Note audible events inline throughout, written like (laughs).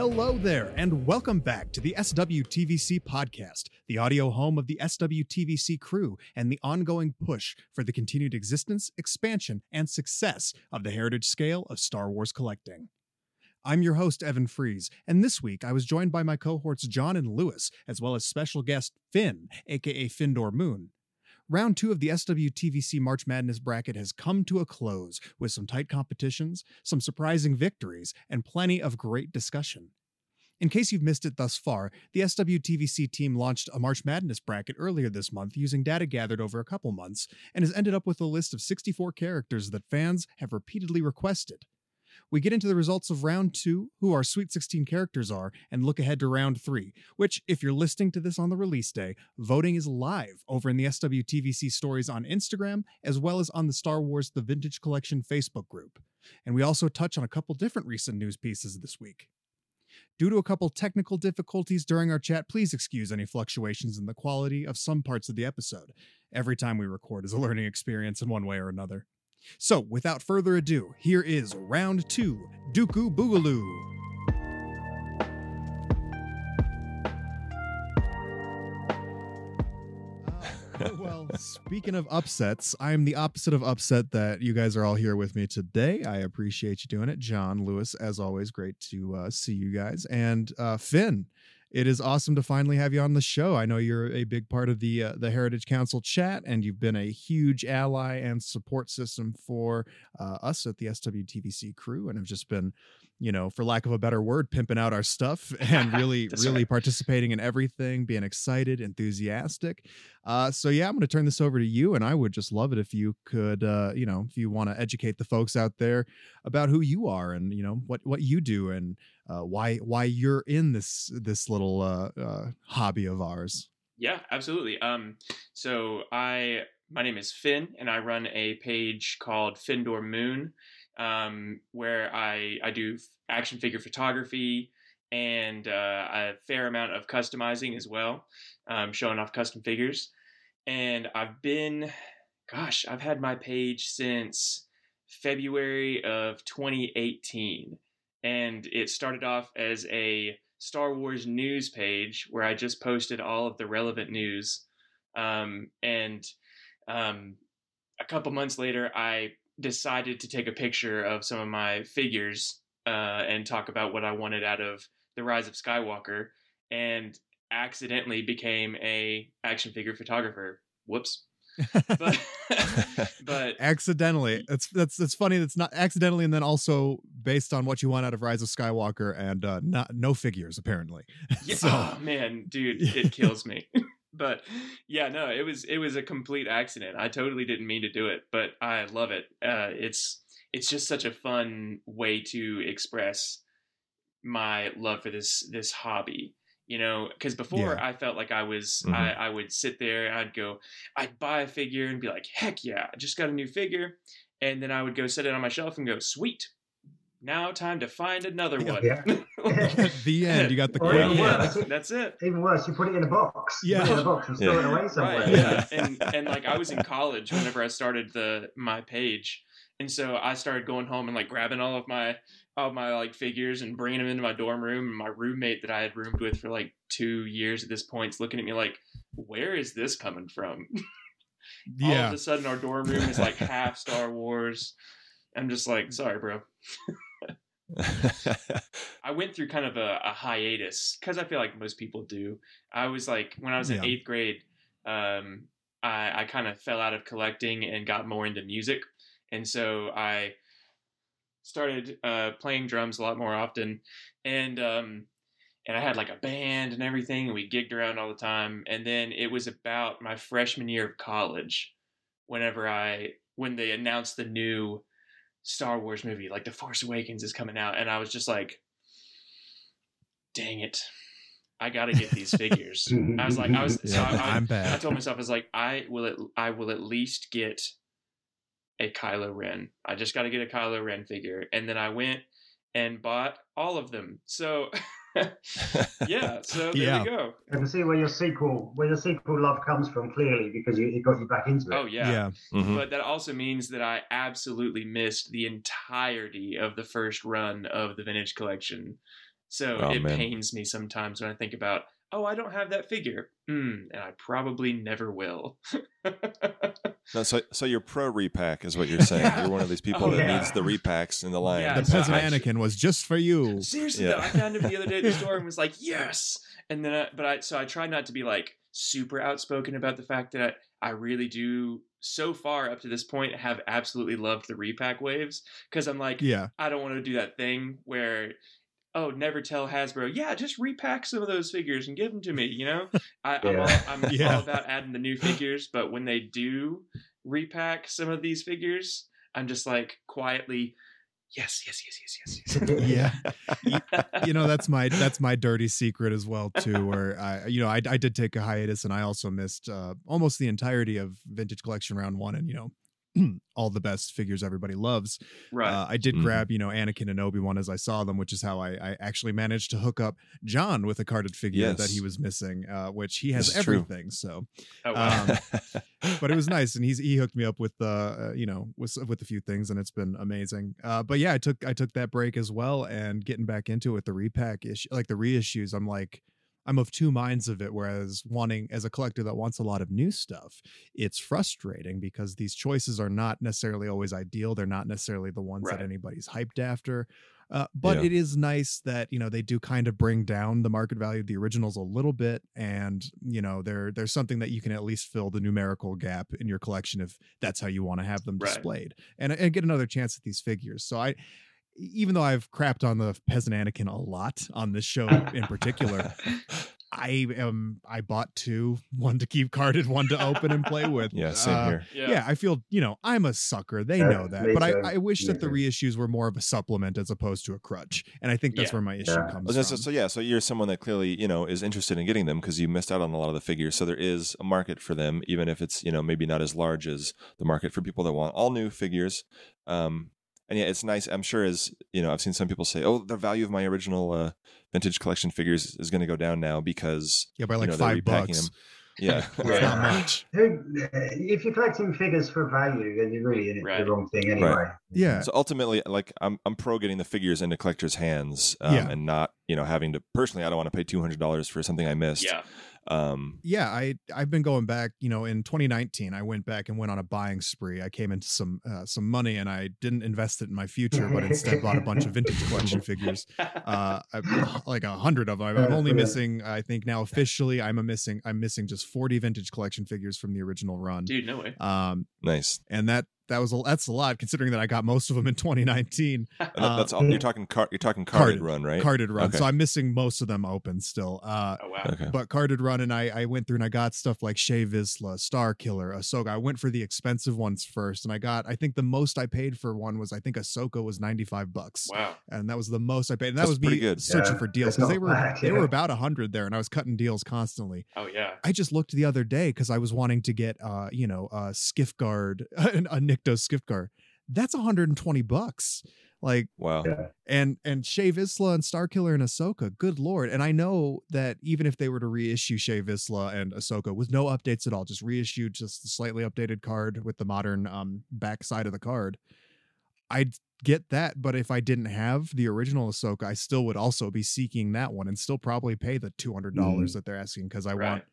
Hello there, and welcome back to the SWTVC podcast, the audio home of the SWTVC crew and the ongoing push for the continued existence, expansion, and success of the heritage scale of Star Wars collecting. I'm your host, Evan Fries, and this week I was joined by my cohorts John and Lewis, as well as special guest Finn, aka Finndor Moon. Round two of the SWTVC March Madness bracket has come to a close with some tight competitions, some surprising victories, and plenty of great discussion. In case you've missed it thus far, the SWTVC team launched a March Madness bracket earlier this month using data gathered over a couple months and has ended up with a list of 64 characters that fans have repeatedly requested. We get into the results of round two, who our Sweet 16 characters are, and look ahead to round three, which, if you're listening to this on the release day, voting is live over in the SWTVC stories on Instagram, as well as on the Star Wars The Vintage Collection Facebook group. And we also touch on a couple different recent news pieces this week. Due to a couple technical difficulties during our chat, please excuse any fluctuations in the quality of some parts of the episode. Every time we record is a learning experience in one way or another. So, without further ado, here is round two Dooku Boogaloo. Speaking of upsets, I'm the opposite of upset that you guys are all here with me today. I appreciate you doing it. John, Lewis, as always, great to uh, see you guys. And uh, Finn, it is awesome to finally have you on the show. I know you're a big part of the uh, the Heritage Council chat, and you've been a huge ally and support system for uh, us at the SWTVC crew, and have just been, you know, for lack of a better word, pimping out our stuff (laughs) and really, really right. participating in everything, being excited, enthusiastic. Uh, so yeah, I'm going to turn this over to you, and I would just love it if you could, uh, you know, if you want to educate the folks out there about who you are and you know what what you do and uh, why why you're in this this little uh, uh, hobby of ours. Yeah, absolutely. Um, so I my name is Finn, and I run a page called Finndor Moon, um, where I I do action figure photography and uh, a fair amount of customizing as well, um, showing off custom figures. And I've been, gosh, I've had my page since February of 2018 and it started off as a Star Wars news page where I just posted all of the relevant news. Um, and um, a couple months later, I decided to take a picture of some of my figures uh, and talk about what I wanted out of the Rise of Skywalker, and accidentally became a action figure photographer. Whoops. But, (laughs) (laughs) but accidentally. it's that's that's funny that's not accidentally and then also based on what you want out of rise of skywalker and uh not no figures apparently. (laughs) Yeah, so, oh man dude it kills me but yeah no it was it was a complete accident i totally didn't mean to do it but i love it uh it's it's just such a fun way to express my love for this this hobby you know because before yeah. i felt like i was mm-hmm. I, I would sit there and i'd go i'd buy a figure and be like heck yeah i just got a new figure and then i would go set it on my shelf and go sweet now time to find another (laughs) one. Yeah. (laughs) (laughs) the end. You got the or yeah, that's, that's, it. Even worse, you put it in a box. Yeah, in a box and store yeah. it away somewhere. Right, yeah, (laughs) and and like I was in college whenever I started the my page, and so I started going home and like grabbing all of my all my like figures and bringing them into my dorm room. And my roommate that I had roomed with for like two years at this point is looking at me like, "Where is this coming from?" yeah. (laughs) All of a sudden, our dorm room is like half Star Wars. I'm just like, sorry, bro. (laughs) I went through kind of a, a hiatus because I feel like most people do. I was like, when I was in yeah. eighth grade, um, I, I kind of fell out of collecting and got more into music. And so I started uh, playing drums a lot more often, and um, and I had like a band and everything, and we gigged around all the time. And then it was about my freshman year of college, whenever I when they announced the new Star Wars movie, like The Force Awakens is coming out, and I was just like, dang it. I gotta get these figures. I was like, I was, (laughs) yeah, so I, am bad. I told myself, I was like, I will, it, I will at least get a Kylo Ren. I just got to get a Kylo Ren figure. And then I went and bought all of them. So (laughs) (laughs) yeah, so there yeah. we go. You can see where your sequel where your sequel love comes from clearly because you, it got you back into it. Oh yeah, yeah. Mm-hmm. But that also means that I absolutely missed the entirety of the first run of the vintage collection. So Oh, it man. pains me sometimes when I think about, oh, I don't have that figure. Hmm, and I probably never will. (laughs) No, so so you're pro repack is what you're saying. You're one of these people (laughs) Oh, that yeah. needs the repacks in the line. Yeah, the so peasant I- Anakin was just for you. (laughs) Seriously Yeah. though, I found him the other day at the (laughs) store and was like, "Yes!" And then, I, but I so I try not to be like super outspoken about the fact that I really do. So far up to this point, have absolutely loved the repack waves because I'm like, Yeah, I don't want to do that thing where, oh, never tell Hasbro, yeah, just repack some of those figures and give them to me. You know, (laughs) I, I'm, all, Yeah. I'm (laughs) Yeah. all about adding the new figures, but when they do repack some of these figures, I'm just like quietly, yes, yes, yes, yes, yes, (laughs) yeah. you know that's my that's my dirty secret as well too where i you know i, I did take a hiatus and i also missed uh, almost the entirety of vintage collection round one and you know (clears throat) all the best figures everybody loves right. uh, i did Mhm. grab you know anakin and obi-wan as i saw them which is how I, I actually managed to hook up john with a carded figure that he was missing uh, which he has This is true. everything so oh wow. um, (laughs) but it was nice and he's he hooked me up with uh, uh you know with with a few things and it's been amazing uh but yeah i took i took that break as well and getting back into it with the repack issue like the reissues i'm like i'm of two minds of it whereas wanting as a collector that wants a lot of new stuff it's frustrating because these choices are not necessarily always ideal they're not necessarily the ones Right. that anybody's hyped after uh, but Yeah. it is nice that you know they do kind of bring down the market value of the originals a little bit, and you know there there's something that you can at least fill the numerical gap in your collection if that's how you want to have them Right. displayed, and and get another chance at these figures. So I, even though I've crapped on the peasant Anakin a lot on this show in particular, (laughs) I am I bought two, one to keep carded, one to open and play with. yeah, same Uh, here. yeah. I feel, you know, I'm a sucker. They Yeah, know that. me But I, I, wish Me that the reissues were more of a supplement as opposed to a crutch. And I think that's Yeah. where my issue Yeah. comes So, from. so, so yeah, so you're someone that clearly you know is interested in getting them because you missed out on a lot of the figures. So there is a market for them, even if it's you know maybe not as large as the market for people that want all new figures. Um, and yeah, it's nice. I'm sure as you know, I've seen some people say, "Oh, the value of my original uh, vintage collection figures is going to go down now because yeah, by like you know, five bucks. them." yeah, (laughs) It's Right. not much. (laughs) If you're collecting figures for value, then you're really in it for Right. the wrong thing anyway. Yeah. So ultimately, like I'm, I'm pro getting the figures into collectors' hands, um, Yeah. and not you know having to personally. I don't want to pay two hundred dollars for something I missed. yeah. Um, yeah i i've been going back you know in 2019 i went back and went on a buying spree. I came into some uh, some money and i didn't invest it in my future but instead bought a bunch of vintage collection figures. Uh I, (laughs) like a hundred of them i'm only missing i think now officially i'm a missing i'm missing just 40 vintage collection figures from the original run. Dude, no way. um nice. and that that was a that's a lot considering that i got most of them in 2019 (laughs) Uh, that's all. You're talking car, You're talking carded, Carded. run, right? carded run Okay. so i'm missing most of them open still uh Oh wow. Okay. but carded run and I, I went through and I got stuff like Shae Vizla, Star Killer, Ahsoka. I went for the expensive ones first, and I got I think the most I paid for one was I think Ahsoka was ninety five bucks, Wow. and that was the most I paid. And that That's was me pretty good. searching Yeah, for deals because they not were bad, they were about a hundred there, and I was cutting deals constantly. Oh yeah. I just looked the other day because I was wanting to get uh you know a skiff guard (laughs) a Nikto skiff guard. That's 120 bucks. Like Wow. Yeah. and and Shae Vizla and Starkiller and Ahsoka, good lord. And I know that even if they were to reissue Shae Vizla and Ahsoka with no updates at all, just reissue just the slightly updated card with the modern um back side of the card, I'd get that. But if I didn't have the original Ahsoka, I still would also be seeking that one and still probably pay the two hundred dollars that they're asking because I Right. want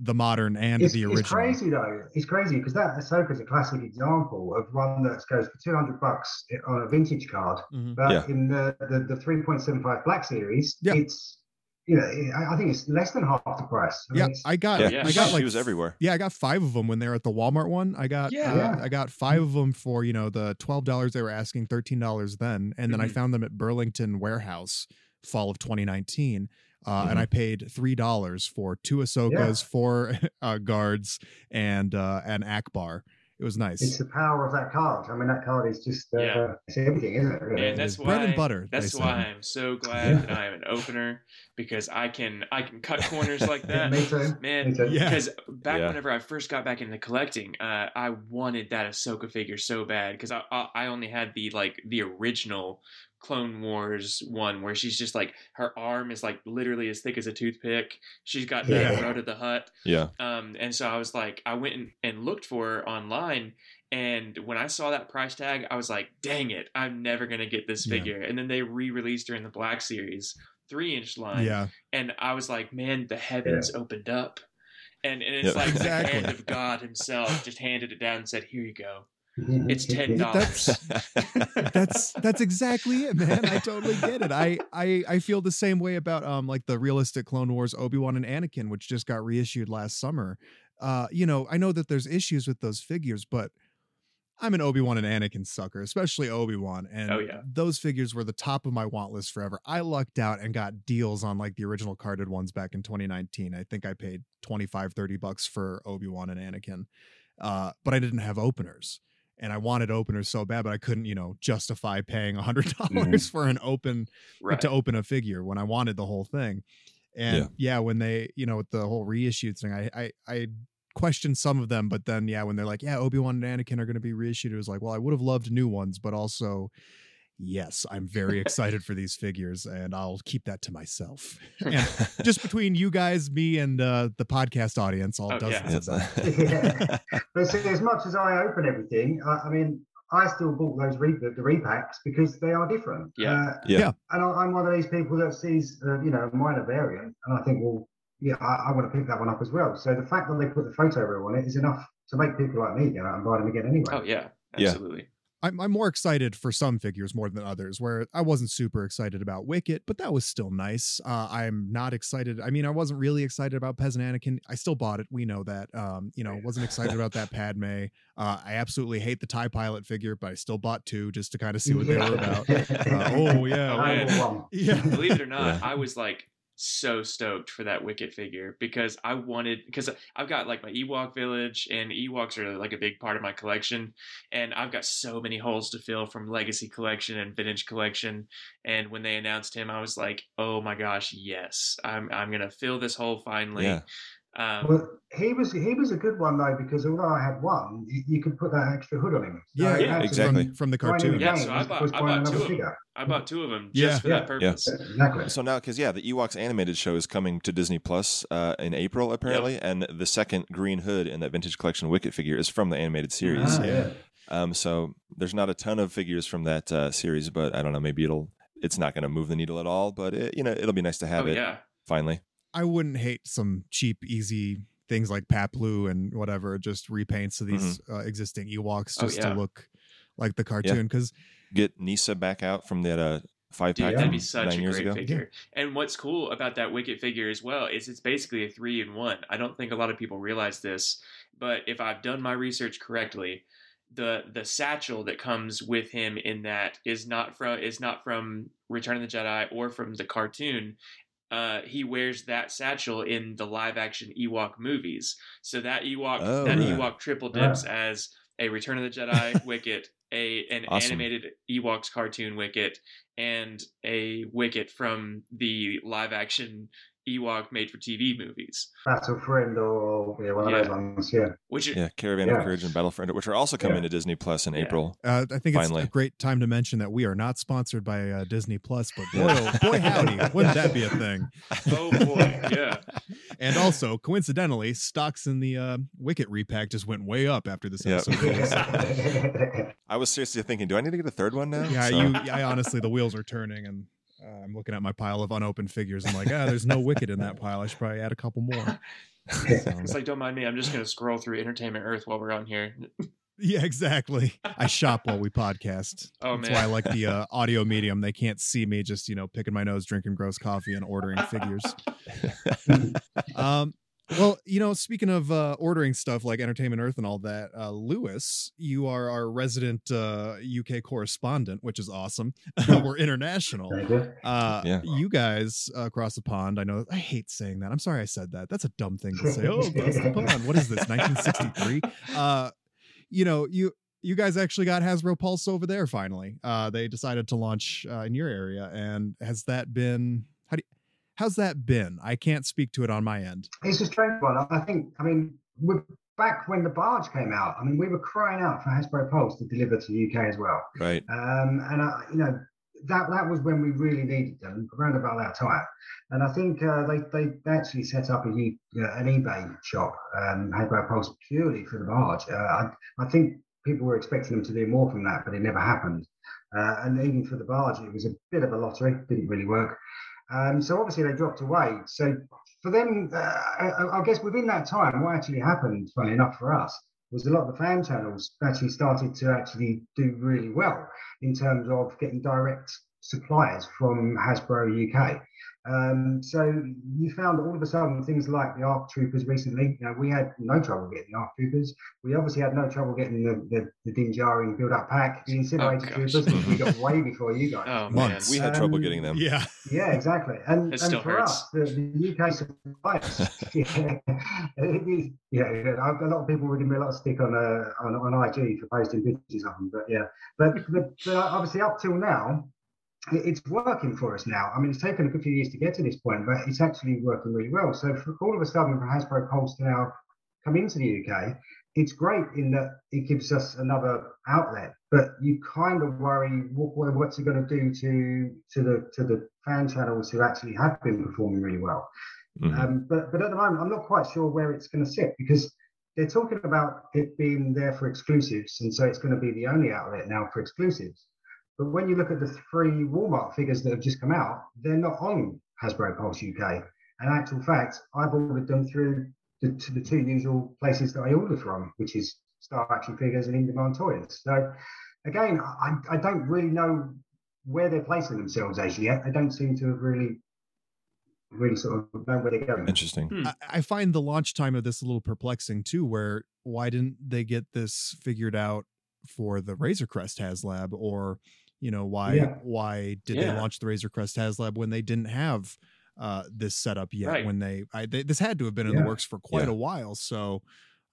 the modern and It's, the original. it's crazy though. It's crazy because that Ahsoka's a classic example of one that goes for two hundred bucks on a vintage card. Mhm. But Yeah. in the the, the three point seven five Black Series, Yeah. it's you know I I think it's less than half the price. I Yeah, it's- I got Yeah, Yeah. I got she was everywhere. Yeah, I got five of them when they were at the Walmart one. I got Yeah. uh, Yeah. I got five of them for you know the twelve dollars they were asking, thirteen dollars then, and then I Mhm. found them at Burlington Warehouse, fall of 2019, uh, and Mhm. I paid three dollars for two Ahsokas, four (laughs) uh, guards, and uh, an Ackbar. It was nice. it's the power of that card. I mean, that card is just uh, Yeah. it's everything, isn't it? Really? Man, It that's is bread and butter. they That's say. why I'm so glad that I am an opener because I can I can cut corners like (laughs) that. Me too. Man, Me. Yeah. because back Yeah. whenever I first got back into collecting, uh, I wanted that Ahsoka figure so bad because I, I I only had the like the original Clone Wars one where she's just like her arm is like literally as thick as a toothpick. She's got that Yeah. Rotta the Hutt. Yeah. Um, and so I was like, I went and, and looked for her online. And when I saw that price tag, I was like, dang it, I'm never going to get this Yeah. figure. And then they re released her in the Black Series. three inch line. Yeah. And I was like, man, the heavens yeah. opened up. And, and it's Yep. like Exactly. the hand of God himself just handed it down and said, Here you go. It's ten dollars. That's (laughs) that's that's exactly it, man. I totally get it. I I I feel the same way about um like the realistic Clone Wars Obi Wan and Anakin, which just got reissued last summer. Uh, you know, I know that there's issues with those figures, but I'm an Obi Wan and Anakin sucker, especially Obi Wan, and Oh, yeah. those figures were the top of my want list forever. I lucked out and got deals on like the original carded ones back in 2019. I think I paid 25, 30 bucks for Obi Wan and Anakin, uh, but I didn't have openers and I wanted openers so bad, but I couldn't, you know, justify paying a hundred (laughs) dollars mm. for an open uh, Right. to open a figure when I wanted the whole thing. And yeah, when they, you know, with the whole reissued thing, I I I questioned some of them, but then yeah, when they're like, yeah, Obi Wan and Anakin are going to be reissued, it was like, well, I would have loved new ones, but also. Yes, I'm very excited for these figures, and I'll keep that to myself. (laughs) And just between you guys, me, and uh, the podcast audience, all Oh, dozens yeah. of them. Yeah. (laughs) But see, as much as I open everything, I, I mean, I still bought those re- the repacks because they are different. Yeah. Uh, Yeah. Yeah. and I, I'm one of these people that sees, uh, you know, minor variant, and I think, well, yeah, I, I want to pick that one up as well. So the fact that they put the photo reel on it is enough to make people like me go out and buy them again anyway. Oh yeah, Yeah. Absolutely. I'm, I'm more excited for some figures more than others where i wasn't super excited about wicket but that was still nice uh, i'm not excited i mean i wasn't really excited about peasant anakin i still bought it we know that um, you know wasn't excited about that (laughs) padme uh, i absolutely hate the tie pilot figure but i still bought two just to kind of see what they were about (laughs) uh, oh yeah Oh, I man. yeah Believe it or (laughs) not, Yeah. I was like so stoked for that Wicket figure because I wanted because I've got like my Ewok village and Ewoks are like a big part of my collection and I've got so many holes to fill from legacy collection and vintage collection and when they announced him I was like oh my gosh yes I'm I'm gonna fill this hole finally yeah. Um, Well, he was he was a good one though because although I had one, you, you could put that extra hood on him. So yeah, yeah, exactly. from, from the cartoon Yeah, so I bought- I bought two another of 'em. figure. I bought two of them Yeah. just for Yeah. that purpose Exactly. So now, because yeah, the Ewoks animated show is coming to Disney Plus uh, in April apparently, and the second Green Hood in that vintage collection Wicket figure is from the animated series. Ah, yeah. Um, so there's not a ton of figures from that uh, series, but I don't know, maybe it'll it's not going to move the needle at all, but it, you know, it'll be nice to have oh it yeah finally. I wouldn't hate some cheap, easy things like Paploo and whatever, just repaints of these uh, existing Ewoks Mm-hmm. Oh, just yeah. to look like the cartoon. Because Get Kneesaa back out from that uh, five Dude, pack that'd be such nine a great ago. figure. And what's cool about that Wicket figure as well is it's basically a three in one. I don't think a lot of people realize this, but if I've done my research correctly, the the satchel that comes with him in that is not from is not from Return of the Jedi or from the cartoon. Uh, he wears that satchel in the live action Ewok movies. So that Ewok Oh, that right. Ewok triple dips as a Return of the Jedi (laughs) Wicket, a an Awesome. animated Ewoks cartoon Wicket, and a Wicket from the live action Ewok made for TV movies. Battle for Endor yeah, one of those Yeah. ones. Yeah. Which Yeah, Caravan Yeah. of Courage and Battlefront, which are also coming Yeah. to Disney Plus in Yeah. April. uh, I think it's a great time to mention that we are not sponsored by uh, Disney Plus, but boy, oh, boy, howdy, (laughs) wouldn't that be a thing? (laughs) oh boy, yeah. (laughs) And also, coincidentally, stocks in the uh, Wicket repack just went way up after this Yep. episode. released. I was seriously thinking, do I need to get a third one now? yeah, So- you. I honestly, the wheels are turning, and uh, I'm looking at my pile of unopened figures. I'm like, ah, there's no Wicket in that (laughs) pile. I should probably add a couple more. (laughs) So, It's like don't mind me. I'm just gonna scroll through Entertainment Earth while we're on here. (laughs) yeah, exactly. I shop while we podcast. Oh, That's man. why I like the uh, audio medium. They can't see me just you know picking my nose, drinking gross coffee, and ordering figures. Um, well, you know, speaking of uh, ordering stuff like Entertainment Earth and all that, uh, Lewis, you are our resident uh, UK correspondent, which is awesome. (laughs) We're international. Very good. Uh, Yeah. You guys uh, across the pond, I know, I hate saying that. I'm sorry I said that. That's a dumb thing to say. Oh, across the pond. What is this, 1963? (laughs) Uh, you know, you. You guys actually got Hasbro Pulse over there finally. Uh, they decided to launch uh, in your area, and has that been? How do? You, how's that been? I can't speak to it on my end. It's a strange one. I think, I mean, we're back when the barge came out. I mean, we were crying out for Hasbro Pulse to deliver to the UK as well. right. Um, and, I, you know, that that was when we really needed them, around about that time. And I think uh, they, they actually set up a, U- uh, an eBay shop, um, Hasbro Pulse, purely for the barge. Uh, I, I think people were expecting them to do more from that, but it never happened. Uh, and even for the barge, it was a bit of a lottery, didn't really work. Um, so obviously they dropped away. So for them, uh, I, I, guess within that time, what actually happened, funny enough for us, was a lot of the fan channels actually started to actually do really well in terms of getting direct suppliers from Hasbro UK. Um, so you found all of a sudden things like the ARC Troopers recently, you know, we had no trouble getting the ARC Troopers. We obviously had no trouble getting the, the, the Din Djarin build up pack, the Incinerator oh, Troopers, which we got (laughs) way before you guys. Oh, man. We had um, trouble getting them. Yeah. Yeah, exactly. And, and for hurts. us, the, the UK suppliers, (laughs) yeah, (laughs) yeah, a lot of people would give me a lot of stick on, uh, on, on IG for posting pictures of them. But yeah, but, but, but obviously up till now, it's working for us now. I mean, it's taken a good few years to get to this point, but it's actually working really well. So for all of a sudden, for Hasbro Pulse to now come into the UK, it's great in that it gives us another outlet. But you kind of worry what, what's it going to do to to the to the fan channels who actually have been performing really well. Mm-hmm. Um, but but at the moment, I'm not quite sure where it's going to sit because they're talking about it being there for exclusives, and so it's going to be the only outlet now for exclusives. But when you look at the three Walmart figures that have just come out, they're not on Hasbro Pulse UK. And actual fact, I've ordered them through the, to the two usual places that I order from, which is Star Action Figures and In Demand Toys. So again, I, I don't really know where they're placing themselves as yet. They don't seem to have really really sort of know where they're going. Interesting. Hmm. I, I, find the launch time of this a little perplexing too, where why didn't they get this figured out for the Razor Crest HasLab or you know why yeah. why did yeah. they launch the razor crest haslab when they didn't have uh, this setup yet right. when they, I, they, this had to have been in yeah. the works for quite a while so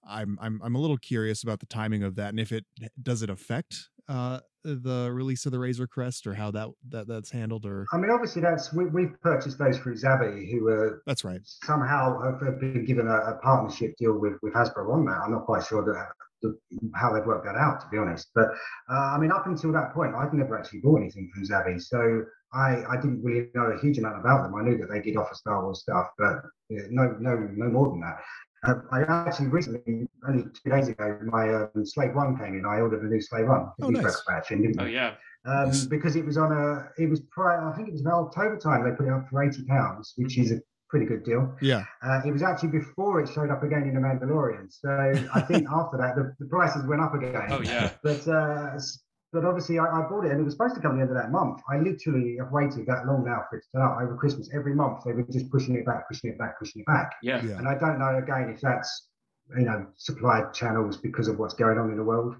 I'm, I'm i'm a little curious about the timing of that and if it does it affect uh, the release of the razor crest or how that, that that's handled or i mean obviously that's we, we've purchased those through Zavvi who were that's right somehow have been given a, a partnership deal with with hasbro on that i'm not quite sure that the, how they've worked that out, to be honest. But uh, I mean, up until that point, I'd never actually bought anything from Zavvi, so I, I didn't really know a huge amount about them. I knew that they did offer Star Wars stuff, but no, no, no more than that. Uh, I actually recently, only two days ago, my um, Slave One came in. I ordered a new Slave One, oh, nice. didn't oh yeah. Um, because it was on a, it was prior, I think it was about October time. They put it up for eighty pounds, which is a pretty good deal. Yeah. Uh, it was actually before it showed up again in The Mandalorian. So I think (laughs) after that, the, the, prices went up again. Oh, yeah. But uh, but obviously, I, I, bought it and it was supposed to come at the end of that month. I literally have waited that long now for it to turn up over Christmas. Every month, they were just pushing it back, pushing it back, pushing it back. Yeah. yeah. And I don't know, again, if that's, you know, supply channels because of what's going on in the world.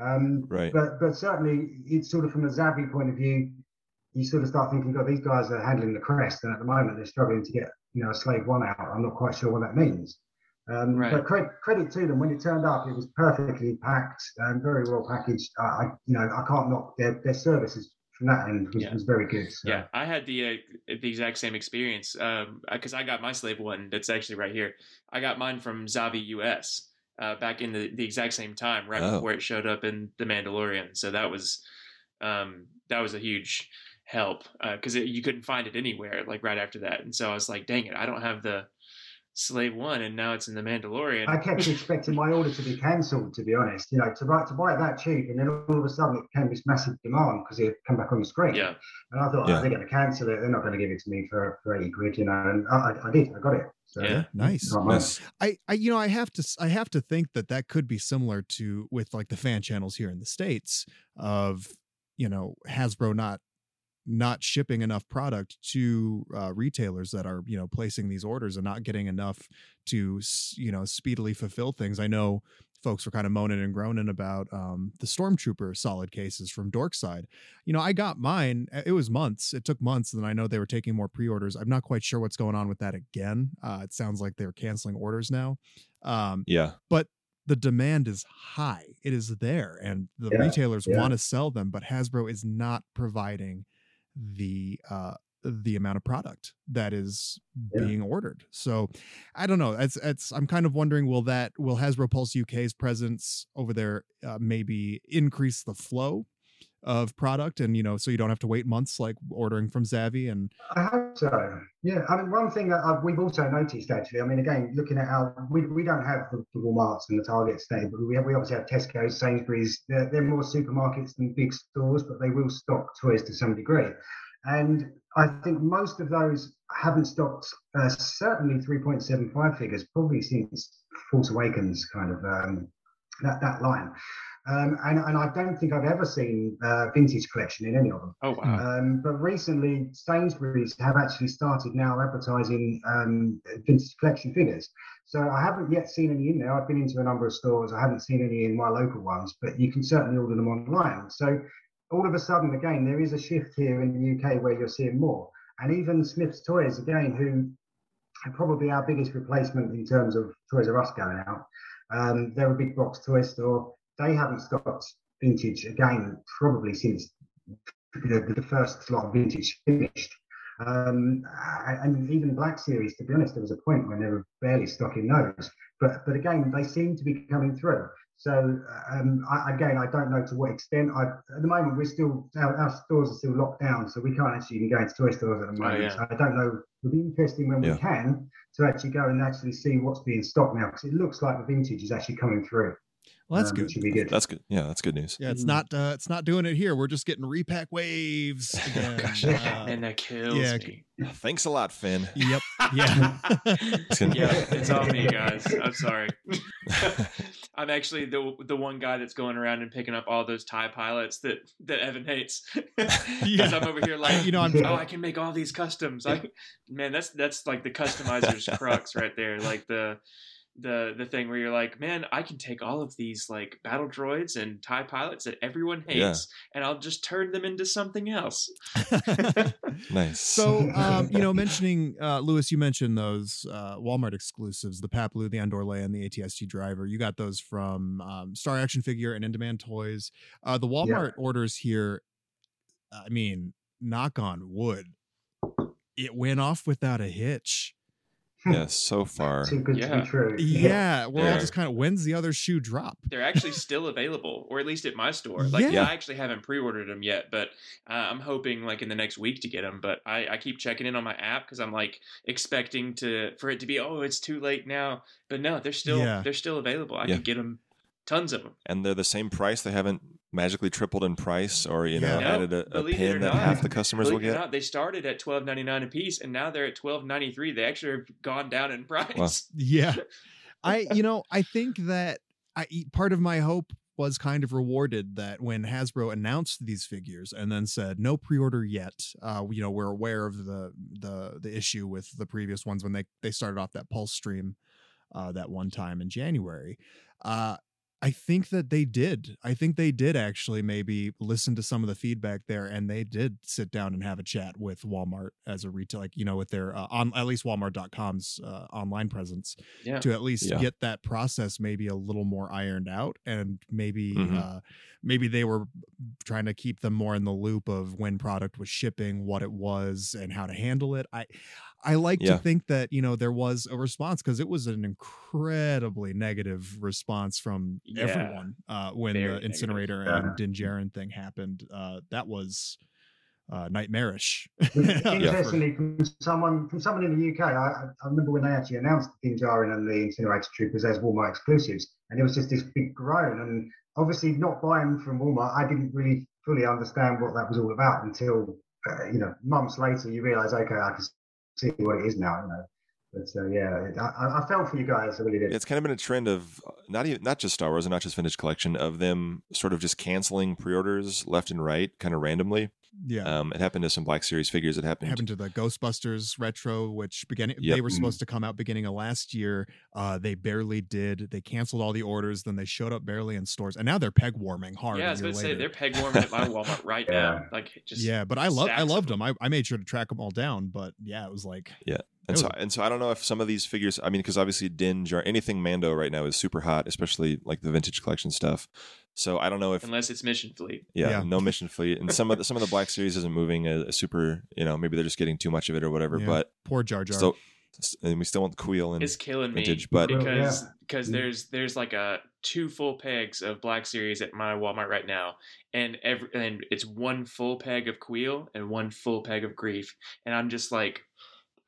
Um, right. But, but certainly, it's sort of from a Zavvi point of view, you sort of start thinking, God, these guys are handling the crest, and at the moment they're struggling to get you know, a slave one out. I'm not quite sure what that means. Um, right. But credit, credit to them when it turned up, it was perfectly packed and very well packaged. Uh, I, you know, I can't knock their their services from that end was, yeah. was very good. So. Yeah, I had the uh, the exact same experience Um, because um, I got my slave one that's actually right here. I got mine from Zavvi US uh, back in the, the exact same time, right oh. before it showed up in The Mandalorian. So that was um, that was a huge help because uh, you couldn't find it anywhere like right after that. And so I was like, dang it, I don't have the Slave One, and now it's in the Mandalorian. I kept expecting my order to be cancelled, to be honest. You know, to buy to buy it that cheap, and then all of a sudden it became this massive demand because it had come back on the screen. Yeah. And I thought, oh, yeah. oh, they're going to cancel it. They're not going to give it to me for, for eighty quid, you know. And I, I did. I got it. So, yeah, nice. nice. I, I, you know, I have to, I have to think that that could be similar to with like the fan channels here in the states of, you know, Hasbro not not shipping enough product to uh, retailers that are you know placing these orders and not getting enough to you know speedily fulfill things. I know folks were kind of moaning and groaning about um, the stormtrooper solid cases from dorkside. You know i got mine it was months it took months and i know they were taking more pre-orders. I'm not quite sure what's going on with that again. Uh, it sounds like they're canceling orders now. Um, yeah. but the demand is high. It is there and the yeah, retailers yeah. want to sell them but hasbro is not providing the uh the amount of product that is yeah. being ordered. So I don't know. It's it's I'm kind of wondering will that will Hasbro Pulse UK's presence over there uh, maybe increase the flow of product and you know so you don't have to wait months like ordering from Zavvi and I hope so. Yeah, I mean one thing that I've, we've also noticed actually. I mean again looking at our we, we don't have the, the Walmarts and the Targets there, but we have, we obviously have Tesco, Sainsbury's. They're, they're more supermarkets than big stores, but they will stock toys to some degree. And I think most of those haven't stopped, uh, certainly 3.75 figures, probably since Force Awakens kind of um, that, that line. Um, and, and, I don't think I've ever seen uh, vintage collection in any of them. Oh wow! Um, but recently, Sainsbury's have actually started now advertising um, vintage collection figures. So I haven't yet seen any in there. I've been into a number of stores. I haven't seen any in my local ones, but you can certainly order them online. So all of a sudden, again, there is a shift here in the UK where you're seeing more. And even Smith's Toys, again, who are probably our biggest replacement in terms of Toys R Us going out. Um, they're a big box toy store they haven't stopped vintage again probably since the, the first lot of vintage finished. Um, and even Black Series, to be honest, there was a point when they were barely stocking those. But but again, they seem to be coming through. So um, I, again, I don't know to what extent. I, at the moment, we're still our, our, stores are still locked down, so we can't actually even go into toy stores at the oh, moment. Oh, yeah. So I don't know. It'll be interesting when yeah. we can to actually go and actually see what's being stocked now, because it looks like the vintage is actually coming through. Well, that's um, good. good. That's good. Yeah, that's good news. Yeah, it's mm not uh, it's not doing it here. We're just getting repack waves (laughs) again. uh, (laughs) and that kills yeah. me. Thanks a lot, Finn. Yep. Yeah. (laughs) yeah, it's on me, guys. I'm sorry. I'm actually the the one guy that's going around and picking up all those tie pilots that that Evan hates. Because I'm over here like, you know, I'm oh, I can make all these customs. I, man, that's that's like the customizer's crux right there. Like the the the thing where you're like, man, I can take all of these like battle droids and tie pilots that everyone hates, yeah. and I'll just turn them into something else. (laughs) nice. So, um, you know, (laughs) mentioning uh, Lewis, you mentioned those uh, Walmart exclusives, the Paploo, the Andor and the ATST driver. You got those from um, Star Action Figure and In Demand Toys. Uh, the Walmart yeah. orders here. I mean, knock on wood, it went off without a hitch yeah, (laughs) so far. Too good yeah. to be true. Yeah, we're all just kind of when's the other shoe drop? They're actually still available, or at least at my store. Like yeah. I actually haven't pre-ordered them yet, but uh, I'm hoping like in the next week to get them. But I, I keep checking in on my app because I'm like expecting to for it to be oh it's too late now, but no, they're still yeah. they're still available. I yeah. can get them tons of them. And they're the same price. They haven't magically tripled in price or you know no, added a, a pin that not, half the customers will get. Not, they started at twelve ninety nine a piece, and now they're at twelve ninety three. They actually have gone down in price. Well, (laughs) yeah, I you know I think that I part of my hope was kind of rewarded that when Hasbro announced these figures and then said no pre-order yet. Uh, you know, we're aware of the the the issue with the previous ones when they they started off that pulse stream uh, that one time in January. Uh, I think that they did. I think they did actually maybe listen to some of the feedback there, and they did sit down and have a chat with Walmart as a retail, like you know, with their uh, on at least Walmart.com's uh, online presence yeah. to at least yeah. get that process maybe a little more ironed out, and maybe mm-hmm. uh, maybe they were trying to keep them more in the loop of when product was shipping, what it was, and how to handle it. I I like yeah. to think that you know there was a response because it was an incredibly negative response from yeah. everyone uh, when Very the incinerator negative. and Din Djarin thing happened. Uh, that was uh, nightmarish. (laughs) Interestingly, from someone from someone in the UK, I, I remember when they actually announced Din Djarin and the incinerator troopers as Walmart exclusives, and it was just this big groan. And obviously, not buying from Walmart, I didn't really fully understand what that was all about until uh, you know months later. You realise, okay, I can see what it is now. You know. But uh, yeah, I, I felt for you guys. I really did. It's kind of been a trend of uh, not even not just Star Wars and not just Vintage Collection of them sort of just canceling pre-orders left and right, kind of randomly. Yeah, um, it happened to some Black Series figures. It happened. It happened to the Ghostbusters retro, which beginning yep. they were supposed to come out beginning of last year. Uh, they barely did. They canceled all the orders. Then they showed up barely in stores, and now they're peg warming hard. Yeah, I was going to say they're peg warming at my (laughs) Walmart right yeah. now. Like just yeah, but I love I loved them. them. I, I made sure to track them all down. But yeah, it was like yeah. And so, and so, I don't know if some of these figures. I mean, because obviously, Din Djarin anything Mando right now is super hot, especially like the vintage collection stuff. So I don't know if unless it's Mission Fleet. Yeah, yeah. no Mission Fleet, and some of the, some of the Black Series isn't moving a, a, super. You know, maybe they're just getting too much of it or whatever. Yeah. But poor Jar Jar. So, and we still want the Kuiil and it's killing vintage, me but because because yeah. there's there's like a two full pegs of Black Series at my Walmart right now, and every and it's one full peg of Kuiil and one full peg of Greef, and I'm just like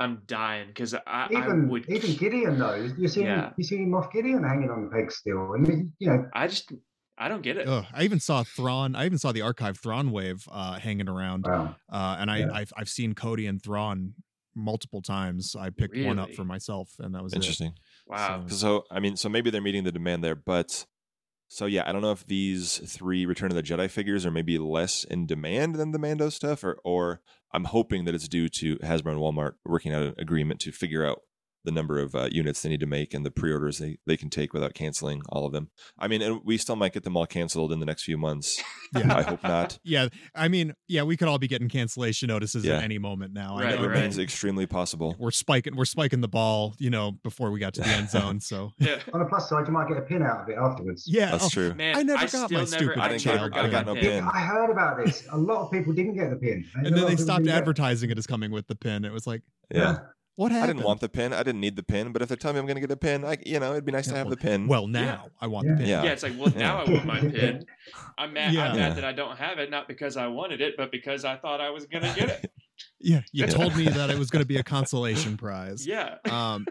I'm dying because I, even, I would even Gideon though you see yeah. you see Moff Gideon hanging on the peg still, and you know I just I don't get it. Ugh, I even saw Thrawn. I even saw the archive Thrawn wave uh, hanging around, Wow. uh, and I, Yeah. I've I've seen Cody and Thrawn multiple times. I picked one up for myself, and that was it. Interesting. Wow. So- So I mean, so maybe they're meeting the demand there, but so yeah, I don't know if these three Return of the Jedi figures are maybe less in demand than the Mando stuff, or or I'm hoping that it's due to Hasbro and Walmart working out an agreement to figure out the number of uh, units they need to make and the pre-orders they, they can take without canceling all of them. I mean, and we still might get them all canceled in the next few months. Yeah. I hope not. (laughs) Yeah, I mean, yeah, we could all be getting cancellation notices Yeah. at any moment now. I Right, know It that remains extremely possible. We're spiking, we're spiking the ball, you know, before we got to the end (laughs) zone. So Yeah. On the plus side, you might get a pin out of it afterwards. yeah, That's oh, true. Man, I never I got still my never, stupid I didn't child get- I got no pin. pin. I heard about this. A lot of people didn't get the pin. A and then they stopped didn't advertising it as coming with the pin. It was like, Yeah. What I didn't want the pin. I didn't need the pin, but if they're telling me I'm going to get a pin, I you know, it'd be nice Yeah, to have well- the pin. Well, now I want the pin. Yeah. Yeah, it's like, well, now I want my pin. I'm mad. Yeah. I'm Yeah. mad that I don't have it, not because I wanted it, but because I thought I was gonna get it. Yeah, you Yeah. (laughs) told me that it was going to be a consolation prize. Yeah. Um,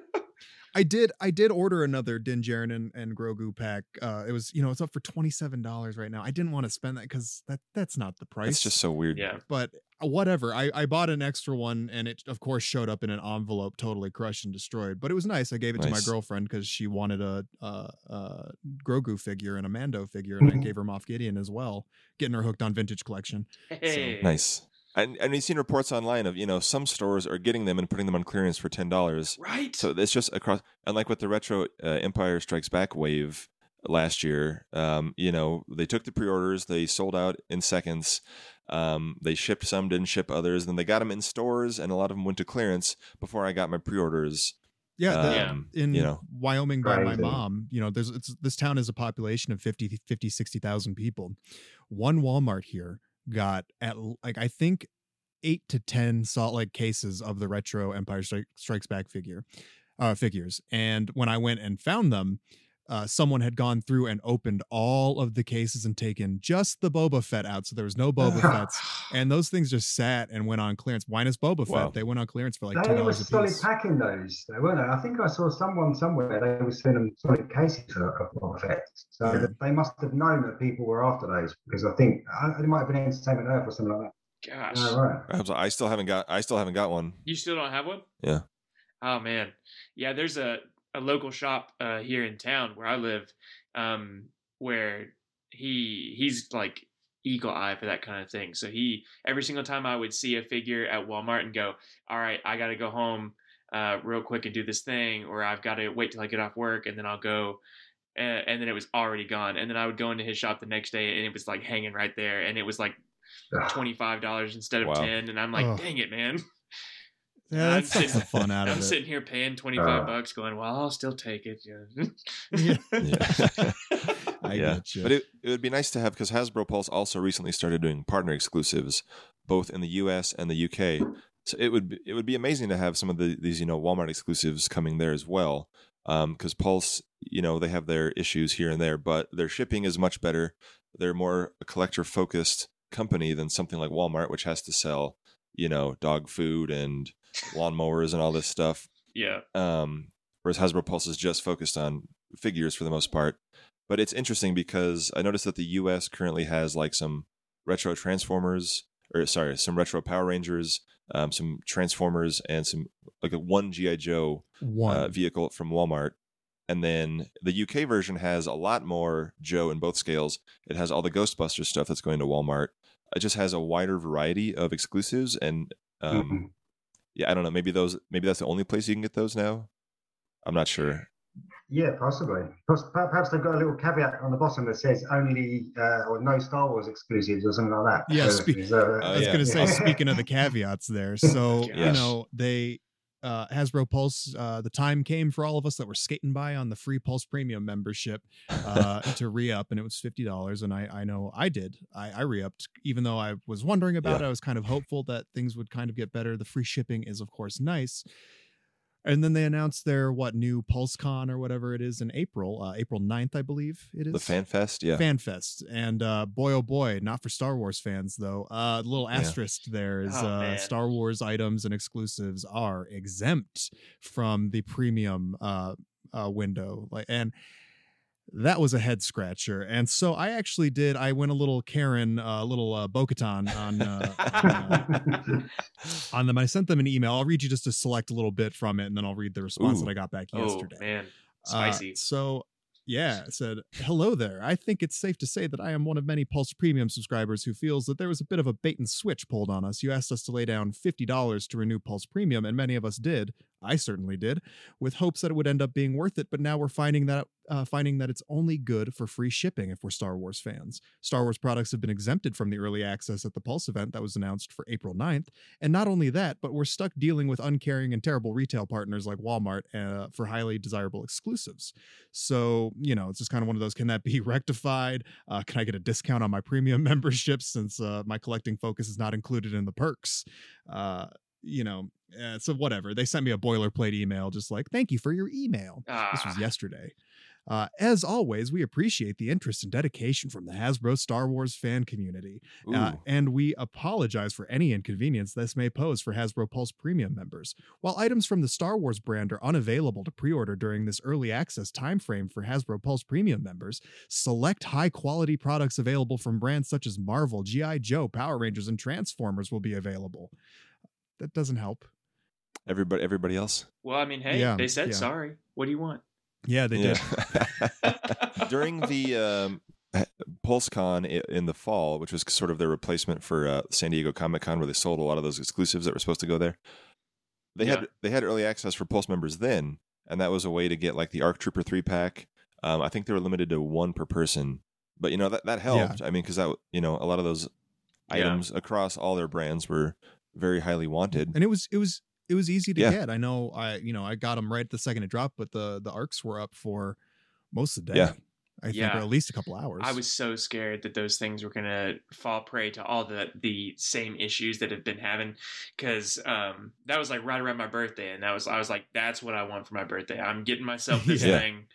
I did. I did order another Din Djarin and, and Grogu pack. Uh, it was, you know, it's up for twenty seven dollars right now. I didn't want to spend that because that that's not the price. it's just so weird. Yeah. but uh, whatever. I, I bought an extra one and it of course showed up in an envelope totally crushed and destroyed. But it was nice. I gave it to my girlfriend because she wanted a, uh uh Grogu figure and a Mando figure, and I Mhm. gave her Moff Gideon as well, getting her hooked on vintage collection. Hey. Nice. And and we've seen reports online of you know some stores are getting them and putting them on clearance for ten dollars. Right. So it's just across. And like with the retro uh, Empire Strikes Back wave last year, um, you know they took the pre-orders, they sold out in seconds. Um, they shipped some, didn't ship others. Then they got them in stores, and a lot of them went to clearance before I got my pre-orders. Yeah, the, Um, in you know. Wyoming by my mom, you know, there's it's this town has a population of 50 50 60,000 people. One Walmart here got at like I think 8 to 10 solid cases of the retro Empire Stri- Strikes Back figure uh figures. And when I went and found them, uh, someone had gone through and opened all of the cases and taken just the Boba Fett out. So there was no (sighs) Boba Fett's. And those things just sat and went on clearance. Minus Boba Wow. Fett, they went on clearance for like They ten were dollars a solid piece. packing those, though, weren't they? I think I saw someone somewhere they were selling them solid cases of of Boba Fett. So Yeah. they must have known that people were after those because I think uh, it might have been Entertainment Earth or something like Gosh. that. Oh, right. I still haven't got. I still haven't got one. You still don't have one? Yeah. Oh man. Yeah, there's a, a local shop uh, here in town where I live, um, where he he's like eagle eye for that kind of thing. So he every single time I would see a figure at Walmart and go, All right, I gotta go home uh, real quick and do this thing, or I've gotta wait till I get off work and then I'll go uh, and then it was already gone. And then I would go into his shop the next day and it was like hanging right there and it was like twenty five dollars instead of Wow. ten and I'm like, Ugh. dang it, man. Yeah, I'm the sitting- fun out I'm of it. sitting here paying 25 Uh. bucks going, well, I'll still take it. Yeah. (laughs) Yeah. Yeah. (laughs) I yeah. get you. But it, it would be nice to have because Hasbro Pulse also recently started doing partner exclusives, both in the U.S. and the U.K. So it would be, it would be amazing to have some of the, these you know Walmart exclusives coming there as well. Because Pulse, you know, they have their issues here and there, but their shipping is much better. They're more a collector focused company than something like Walmart, which has to sell, you know, dog food and lawnmowers and all this stuff. yeah. Um, whereas Hasbro Pulse is just focused on figures for the most part. But it's interesting because I noticed that the US currently has like some retro Transformers, or sorry, some retro Power Rangers, um, some Transformers, and some like a one GI Joe One. uh, vehicle from Walmart. And then the UK version has a lot more Joe in both scales. It has all the Ghostbusters stuff that's going to Walmart. It just has a wider variety of exclusives, and um. Yeah, I don't know. Maybe those. Maybe that's the only place you can get those now. I'm not sure. Yeah, possibly. Perhaps perhaps they've got a little caveat on the bottom that says only uh, or no Star Wars exclusives or something like that. Yeah, So spe- uh, Oh, I was yeah. going to say, (laughs) speaking of the caveats there, (laughs) so you know they uh, Hasbro Pulse. Uh, the time came for all of us that were skating by on the free Pulse Premium membership uh, (laughs) to re up, and it was fifty dollars. And I, I know I did. I, I re upped, even though I was wondering about it. I was kind of hopeful that things would kind of get better. The free shipping is, of course, nice. And then they announced their what new PulseCon or whatever it is in April, uh, April 9th, I believe it is. The FanFest, yeah. FanFest. And uh, boy, oh boy, not for Star Wars fans, though. Uh, the little Yeah. asterisk there is Oh, uh. Star Wars items and exclusives are exempt from the premium uh, uh, window. Like, and that was a head scratcher. And so I actually did. I went a little Karen, a uh, little uh, Bo-Katan on uh, on, uh, them. I sent them an email. I'll read you just a select a little bit from it, and then I'll read the response Ooh. that I got back oh, yesterday. Oh man, uh, spicy. so yeah, it said, Hello there. I think it's safe to say that I am one of many Pulse Premium subscribers who feels that there was a bit of a bait and switch pulled on us. You asked us to lay down $50 to renew Pulse Premium, and many of us did. I certainly did, with hopes that it would end up being worth it. But now we're finding that uh, finding that it's only good for free shipping if we're Star Wars fans. Star Wars products have been exempted from the early access at the Pulse event that was announced for April 9th. And not only that, but we're stuck dealing with uncaring and terrible retail partners like Walmart uh, for highly desirable exclusives. So, you know, it's just kind of one of those can that be (laughs) rectified? Uh, can I get a discount on my premium (laughs) membership since uh, my collecting focus is not included in the perks? Uh, you know, uh, so whatever. They sent me a boilerplate email, just like, thank you for your email. Ah. This was ah. yesterday. Uh, as always, we appreciate the interest and dedication from the Hasbro Star Wars fan community, uh, and we apologize for any inconvenience this may pose for Hasbro Pulse Premium members. While items from the Star Wars brand are unavailable to pre-order during this early access timeframe for Hasbro Pulse Premium members, select high-quality products available from brands such as Marvel, GI Joe, Power Rangers, and Transformers will be available. That doesn't help. Everybody, everybody else. Well, I mean, hey, yeah, they said yeah. sorry. What do you want? Yeah, they did. (laughs) During the um, PulseCon in the fall, which was sort of their replacement for uh, San Diego Comic Con, where they sold a lot of those exclusives that were supposed to go there. They yeah. had they had early access for Pulse members then, and that was a way to get like the ARC Trooper three pack. Um, I think they were limited to one per person, but you know that that helped. Yeah. I mean, because that you know a lot of those items yeah. across all their brands were very highly wanted, and it was it was it was easy to yeah. get. I know I you know I got them right the second it dropped, but the the arcs were up for most of the day. Yeah. I yeah. think, or at least a couple hours. I was so scared that those things were gonna fall prey to all the the same issues that have been having, because um, that was like right around my birthday, and that was I was like, that's what I want for my birthday. I'm getting myself (laughs) this yeah. thing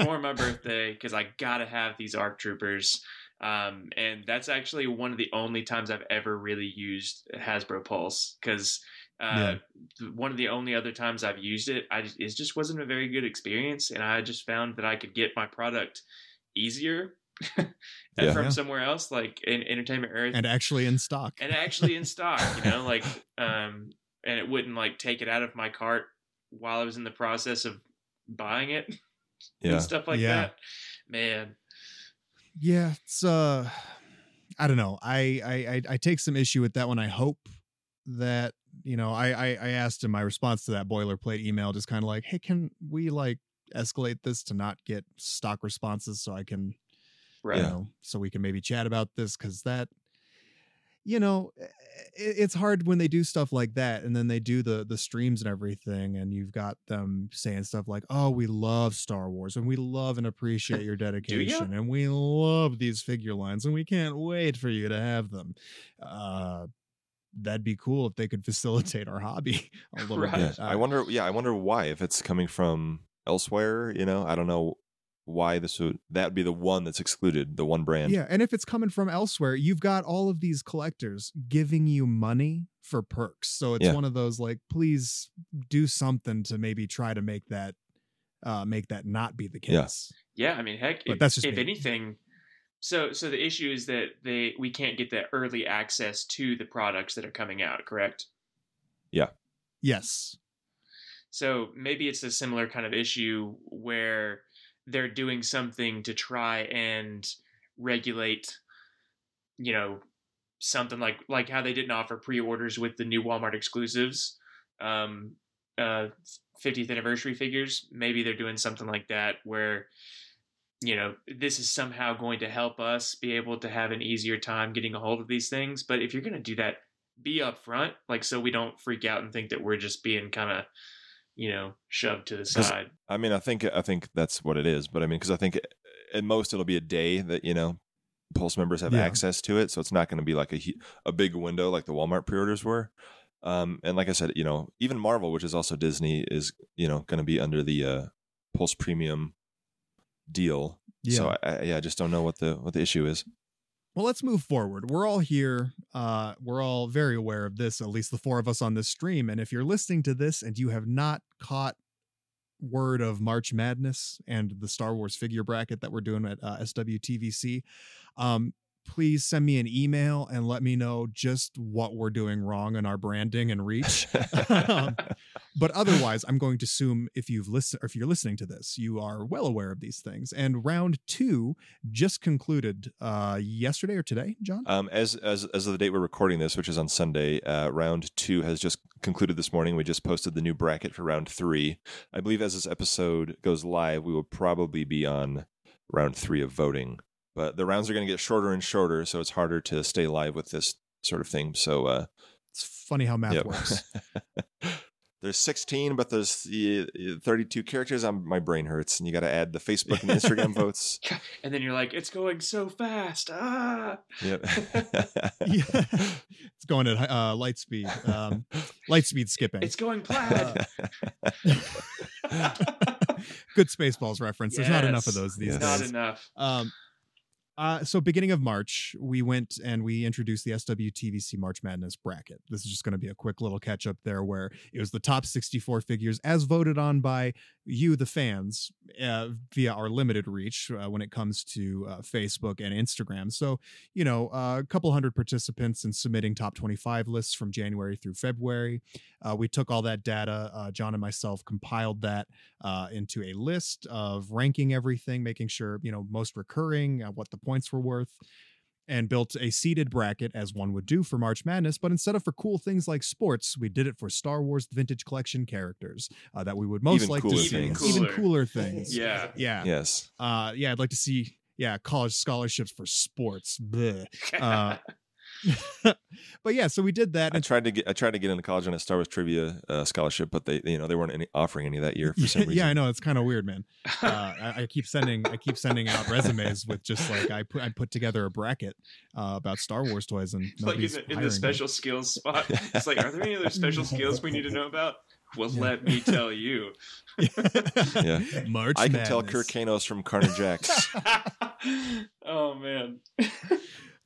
for my birthday because I gotta have these ARC troopers. Um, and that's actually one of the only times I've ever really used Hasbro Pulse because uh, yeah. One of the only other times I've used it, I just, it just wasn't a very good experience, and I just found that I could get my product easier (laughs) yeah. from somewhere else, like in Entertainment Earth, and actually in stock, and actually in stock. You know, like (laughs) um, and it wouldn't like take it out of my cart while I was in the process of buying it, (laughs) yeah, and stuff like yeah. that. Man, yeah, it's uh, I don't know. I I I take some issue with that one. I hope that you know, I, I, I asked in my response to that boilerplate email, just kind of like, hey, can we like escalate this to not get stock responses so I can, right. you know, so we can maybe chat about this because that, you know, it, it's hard when they do stuff like that and then they do the the streams and everything, and you've got them saying stuff like, "Oh, we love Star Wars and we love and appreciate your (laughs) dedication and we love these figure lines and we can't wait for you to have them." Uh, that'd be cool if they could facilitate our hobby (laughs) a little right. bit. Yeah. I wonder, yeah, I wonder why if it's coming from elsewhere. You know, I don't know why this would that would be the one that's excluded, the one brand. Yeah, and if it's coming from elsewhere, you've got all of these collectors giving you money for perks. So it's yeah. one of those like, please do something to maybe try to make that uh make that not be the case. Yeah, yeah I mean, heck, but if, that's just if me. anything so so the issue is that they we can't get that early access to the products that are coming out, correct? Yeah. Yes. So maybe it's a similar kind of issue where they're doing something to try and regulate you know something like like how they didn't offer pre-orders with the new Walmart exclusives um uh 50th anniversary figures maybe they're doing something like that where you know, this is somehow going to help us be able to have an easier time getting a hold of these things. But if you're going to do that, be upfront, like so we don't freak out and think that we're just being kind of, you know, shoved to the side. I mean, I think I think that's what it is. But I mean, because I think at most it'll be a day that you know Pulse members have yeah. access to it, so it's not going to be like a a big window like the Walmart pre-orders were. Um, and like I said, you know, even Marvel, which is also Disney, is you know going to be under the uh, Pulse Premium deal. Yeah. So I, I, yeah, I just don't know what the what the issue is. Well, let's move forward. We're all here. Uh, we're all very aware of this, at least the four of us on this stream. And if you're listening to this and you have not caught word of March Madness and the Star Wars figure bracket that we're doing at uh, SWTVC, um, please send me an email and let me know just what we're doing wrong in our branding and reach. (laughs) (laughs) um, but (laughs) otherwise, I'm going to assume if you've listened, or if you're listening to this, you are well aware of these things. And round two just concluded uh, yesterday or today, John. Um, as as as of the date we're recording this, which is on Sunday, uh, round two has just concluded this morning. We just posted the new bracket for round three. I believe as this episode goes live, we will probably be on round three of voting but the rounds are going to get shorter and shorter, so it's harder to stay live with this sort of thing. So uh, it's funny how math yep. works. (laughs) there's 16, but there's 32 characters. I'm, my brain hurts, and you got to add the Facebook and Instagram (laughs) votes. And then you're like, it's going so fast. Ah. Yep. (laughs) yeah. It's going at uh, light speed. Um, light speed skipping. It's going plaid. Uh, (laughs) good Spaceballs reference. Yes. There's not enough of those these yes. days. Not enough. Um, uh, so beginning of March, we went and we introduced the SWTVC March Madness bracket. This is just going to be a quick little catch up there, where it was the top 64 figures as voted on by you, the fans, uh, via our limited reach uh, when it comes to uh, Facebook and Instagram. So you know, uh, a couple hundred participants in submitting top 25 lists from January through February. We took all that data. John and myself compiled that into a list of ranking everything, making sure you know most recurring, what the points were worth and built a seeded bracket as one would do for March Madness. But instead of for cool things like sports, we did it for Star Wars Vintage Collection characters uh, that we would most even like to see. Things. Even cooler things. (laughs) yeah. Yeah. Yes. Uh, yeah, I'd like to see. Yeah, college scholarships for sports. (laughs) Uh, (laughs) but yeah, so we did that. I tried to get I tried to get into college on a Star Wars trivia uh, scholarship, but they you know they weren't any, offering any that year for some reason. Yeah, I know it's kind of weird, man. (laughs) Uh, I, I, keep sending I keep sending out resumes with just like I put I put together a bracket uh, about Star Wars toys and like in the, in the special me. skills (laughs) spot. It's like, are there any other special skills we need to know about? Well, yeah. let me tell you. yeah, March. I can Madness. tell Kir Kanos from Carnor Jax. oh man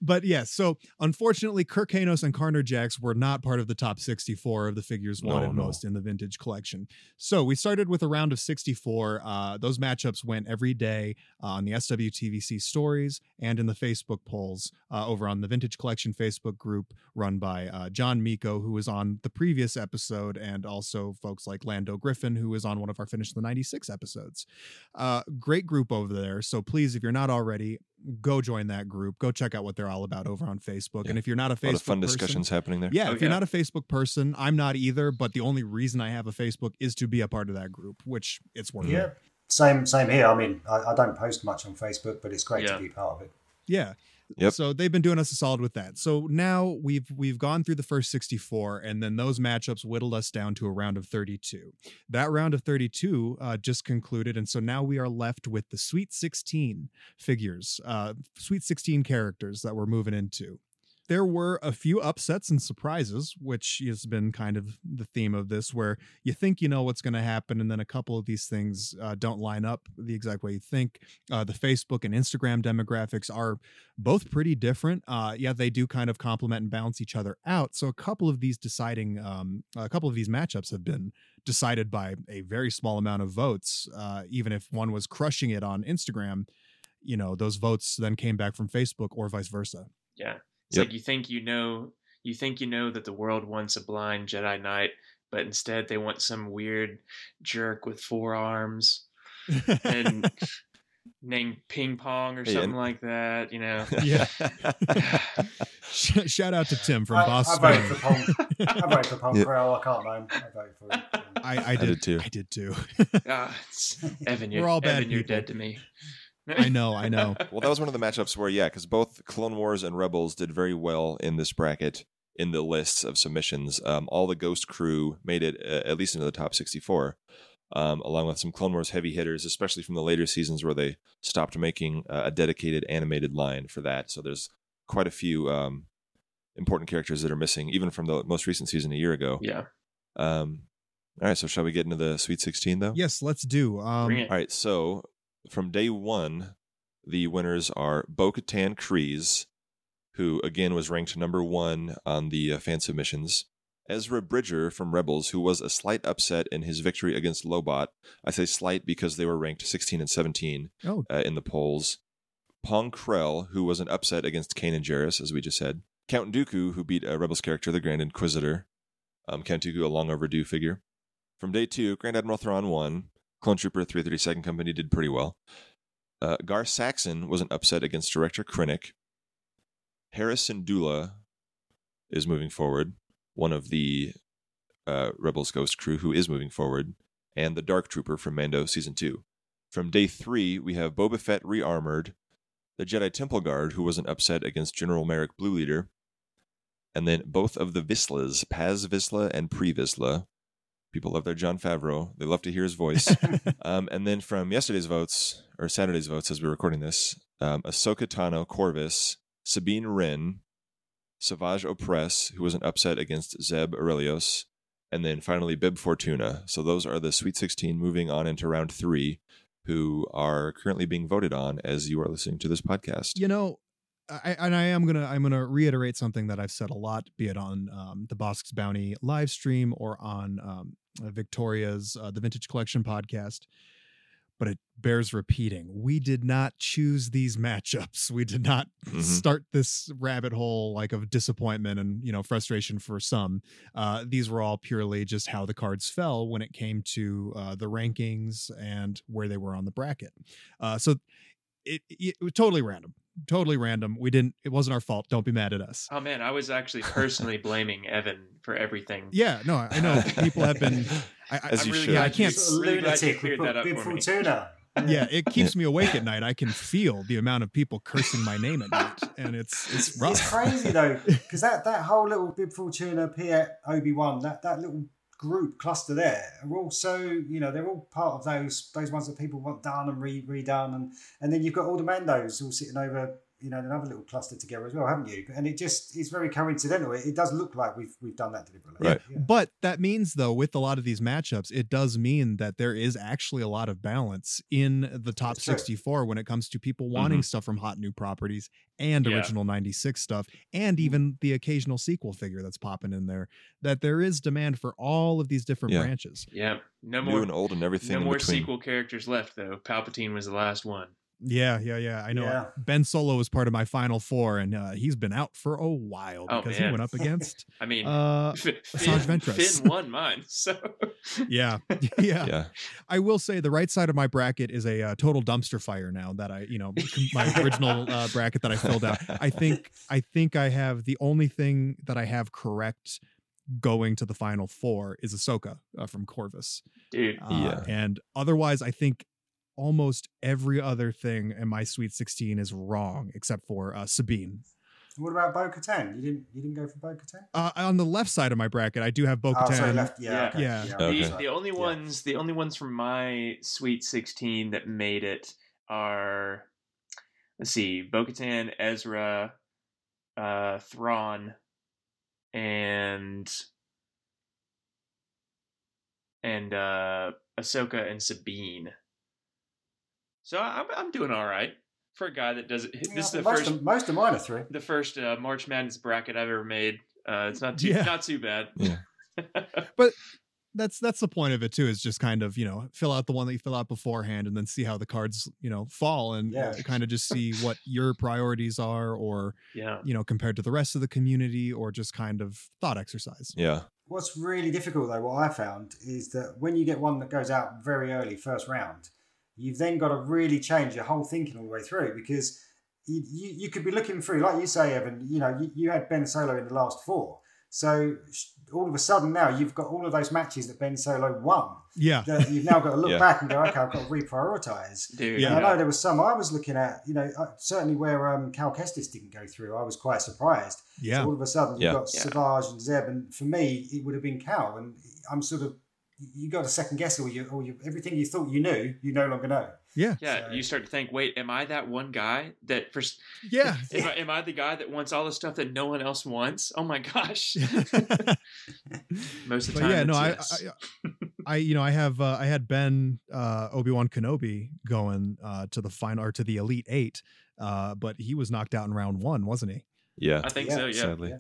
but yes, so unfortunately, Kir Kanos and Carnor Jax were not part of the top 64 of the figures wanted no, no. most in the vintage collection. So we started with a round of 64. Uh, those matchups went every day uh, on the SWTVC stories and in the Facebook polls uh, over on the Vintage Collection Facebook group run by uh, John Miko, who was on the previous episode, and also folks like Lando Griffin, who was on one of our Finish the 96 episodes. Uh, great group over there. So please, if you're not already, go join that group. Go check out what they're all about over on Facebook. Yeah. And if you're not a Facebook, a lot of fun person, discussions happening there. Yeah, oh, if you're not a Facebook person, I'm not either. But the only reason I have a Facebook is to be a part of that group, which it's worth. Yeah, same same here. I mean, I, I don't post much on Facebook, but it's great yeah. to be part of it. Yeah. Yep. So they've been doing us a solid with that. So now we've we've gone through the first 64, and then those matchups whittled us down to a round of 32. That round of 32 uh, just concluded, and so now we are left with the Sweet 16 figures, uh, Sweet 16 characters that we're moving into there were a few upsets and surprises, which has been kind of the theme of this, where you think you know what's going to happen, and then a couple of these things uh, don't line up the exact way you think. Uh, the Facebook and Instagram demographics are both pretty different. Uh, yeah, they do kind of complement and balance each other out. So a couple of these deciding, um, a couple of these matchups have been decided by a very small amount of votes. Uh, even if one was crushing it on Instagram, you know, those votes then came back from Facebook or vice versa. Yeah. It's yep. like you think you know you think you know that the world wants a blind Jedi Knight, but instead they want some weird jerk with four arms and (laughs) named Ping Pong or something like that. You know. (laughs) Yeah. (laughs) Shout out to Tim from I, Boston. I voted for Pong. I voted for Pong yep. I can't name. I voted for it. I, I, did, I did too. I did too. ah, Evan, you're, We're all bad Evan, you're dead to me. I know, I know. (laughs) well, that was one of the matchups where, yeah, because both Clone Wars and Rebels did very well in this bracket in the lists of submissions. Um, all the Ghost crew made it uh, at least into the top 64, um, along with some Clone Wars heavy hitters, especially from the later seasons where they stopped making uh, a dedicated animated line for that. So there's quite a few um, important characters that are missing, even from the most recent season a year ago. Yeah. Um, all right, so shall we get into the Sweet 16 though? Yes, let's do. Um, all right, so from day one, the winners are Bo Katan Kryze, who again was ranked number one on the uh, fan submissions. Ezra Bridger from Rebels, who was a slight upset in his victory against Lobot. I say slight because they were ranked 16 and 17 Oh. uh, in the polls. Pong Krell, who was an upset against Kanan Jarrus, as we just said. Count Dooku, who beat a Rebels character, the Grand Inquisitor. Um, Count Dooku, a long overdue figure. From day two, Grand Admiral Thrawn won. Clone Trooper 332nd Company did pretty well. Uh, Gar Saxon was an upset against Director Krennic. Hera Syndulla is moving forward, one of the uh, Rebels Ghost crew who is moving forward, and the Dark Trooper from Mando Season 2. From day three, we have Boba Fett rearmored, the Jedi Temple Guard, who was an upset against General Merrick Blue Leader, and then both of the Vizslas, Paz Vizsla and Pre Vizsla. People love their Jon Favreau. They love to hear his voice. (laughs) um, and then from yesterday's votes, or Saturday's votes as we're recording this, um, Ahsoka Tano Corvus, Sabine Wren, Savage Opress, who was an upset against Zeb Orrelios, and then finally Bib Fortuna. So those are the Sweet 16 moving on into round three, who are currently being voted on as you are listening to this podcast. You know, I, and I am gonna I'm gonna reiterate something that I've said a lot, be it on um, the Bosk's Bounty live stream or on um, Victoria's uh, the Vintage Collection podcast. But it bears repeating. We did not choose these (laughs) matchups. We did not Mhm. start this rabbit hole like of disappointment and you know frustration for some. Uh, these were all purely just how the cards fell when it came to uh, the rankings and where they were on the bracket. Uh, so it, it, it was totally random totally random. We didn't it wasn't our fault. Don't be mad at us. Oh man, I was actually personally blaming Evan for everything. yeah no i know. (laughs) People have been I, I, As I'm you really should. yeah i can't you- really glad you lunatic cleared with that up Bib for me. (laughs) Yeah it keeps me awake at night. I can feel the amount of people cursing my name at night and it's it's It's, rough. it's crazy though, (laughs) because that, that whole little Bib Fortuna, Piet, Obi Wan, that, that little group cluster there are all so you know they're all part of those those ones that people want done and re, redone and and then you've got all the Mandos all sitting over you know another little cluster together as well, haven't you? And it just is very coincidental. It, it does look like we've we've done that deliberately. Right. Yeah. But that means, though, with a lot of these matchups, it does mean that there is actually a lot of balance in the top That's true. 64 when it comes to people mm-hmm. wanting stuff from hot new properties and Yeah. original 96 stuff, and mm-hmm. even the occasional sequel figure that's popping in there. That there is demand for all of these different Yeah. branches. Yeah, no New more and old and everything no in more between. sequel characters left though. Palpatine was the last one. Yeah, yeah, yeah. I know. Yeah. Ben Solo was part of my final four, and uh, he's been out for a while Oh, because he went up against. (laughs) I mean, uh, Finn, Asajj Ventress. Finn won mine, (laughs) so yeah, (laughs) yeah, Yeah. I will say the right side of my bracket is a uh, total dumpster fire now that I, you know, my original uh, bracket that I filled out. I think I think I have the only thing that I have correct going to the final four is Ahsoka uh, from Corvus. dude. Uh, Yeah. And otherwise, I think almost every other thing in my Sweet 16 is wrong except for uh, Sabine. What about Bo Katan? You didn't you didn't go for Bo Katan? Uh, on the left side of my bracket, I do have Bo Oh, sorry, Katan. left. Yeah. Okay. Yeah. yeah. Okay. The, the only Yeah. ones the only ones from my Sweet 16 that made it are let's see, Bo-Katan, Ezra, uh, Thrawn, and and uh, Ahsoka and Sabine. So I'm I'm doing all right for a guy that does it. Yeah, This is the most first Of, most of mine are three. the first uh, March Madness bracket I've ever made. Uh, it's not too Yeah. not too bad. Yeah. (laughs) but that's that's the point of it too is just kind of you know fill out the one that you fill out beforehand and then see how the cards you know fall and Yeah. kind of just see what your priorities are or yeah. you know compared to the rest of the community or just kind of thought exercise Yeah. What's really difficult though, what I found is that when you get one that goes out very early, first round, you've then got to really change your whole thinking all the way through because you, you, you could be looking through, like you say, Evan, you know, you, you had Ben Solo in the last four. So all of a sudden now you've got all of those matches that Ben Solo won yeah that you've now got to look Yeah. back and go, okay, I've got to reprioritize. Dude, Yeah. I know there was some I was looking at, you know, uh, certainly where um, Cal Kestis didn't go through, I was quite surprised. yeah So all of a sudden you've Yeah. got Yeah. Savage and Zeb, and for me it would have been Cal, and I'm sort of you got to second guess all you, all you everything you thought you knew, you no longer know. yeah Yeah, So- you start to think, wait, am I that one guy that first? yeah Am, I, am I the guy that wants all the stuff that no one else wants? Oh my gosh! (laughs) (laughs) Most of the but time, yeah no it's I. I (laughs) i you know i have uh, i had ben uh obi-wan kenobi going uh to the final or to the elite eight uh but he was knocked out in round one wasn't he Yeah. I think Yeah, so. Yeah, sadly. yeah.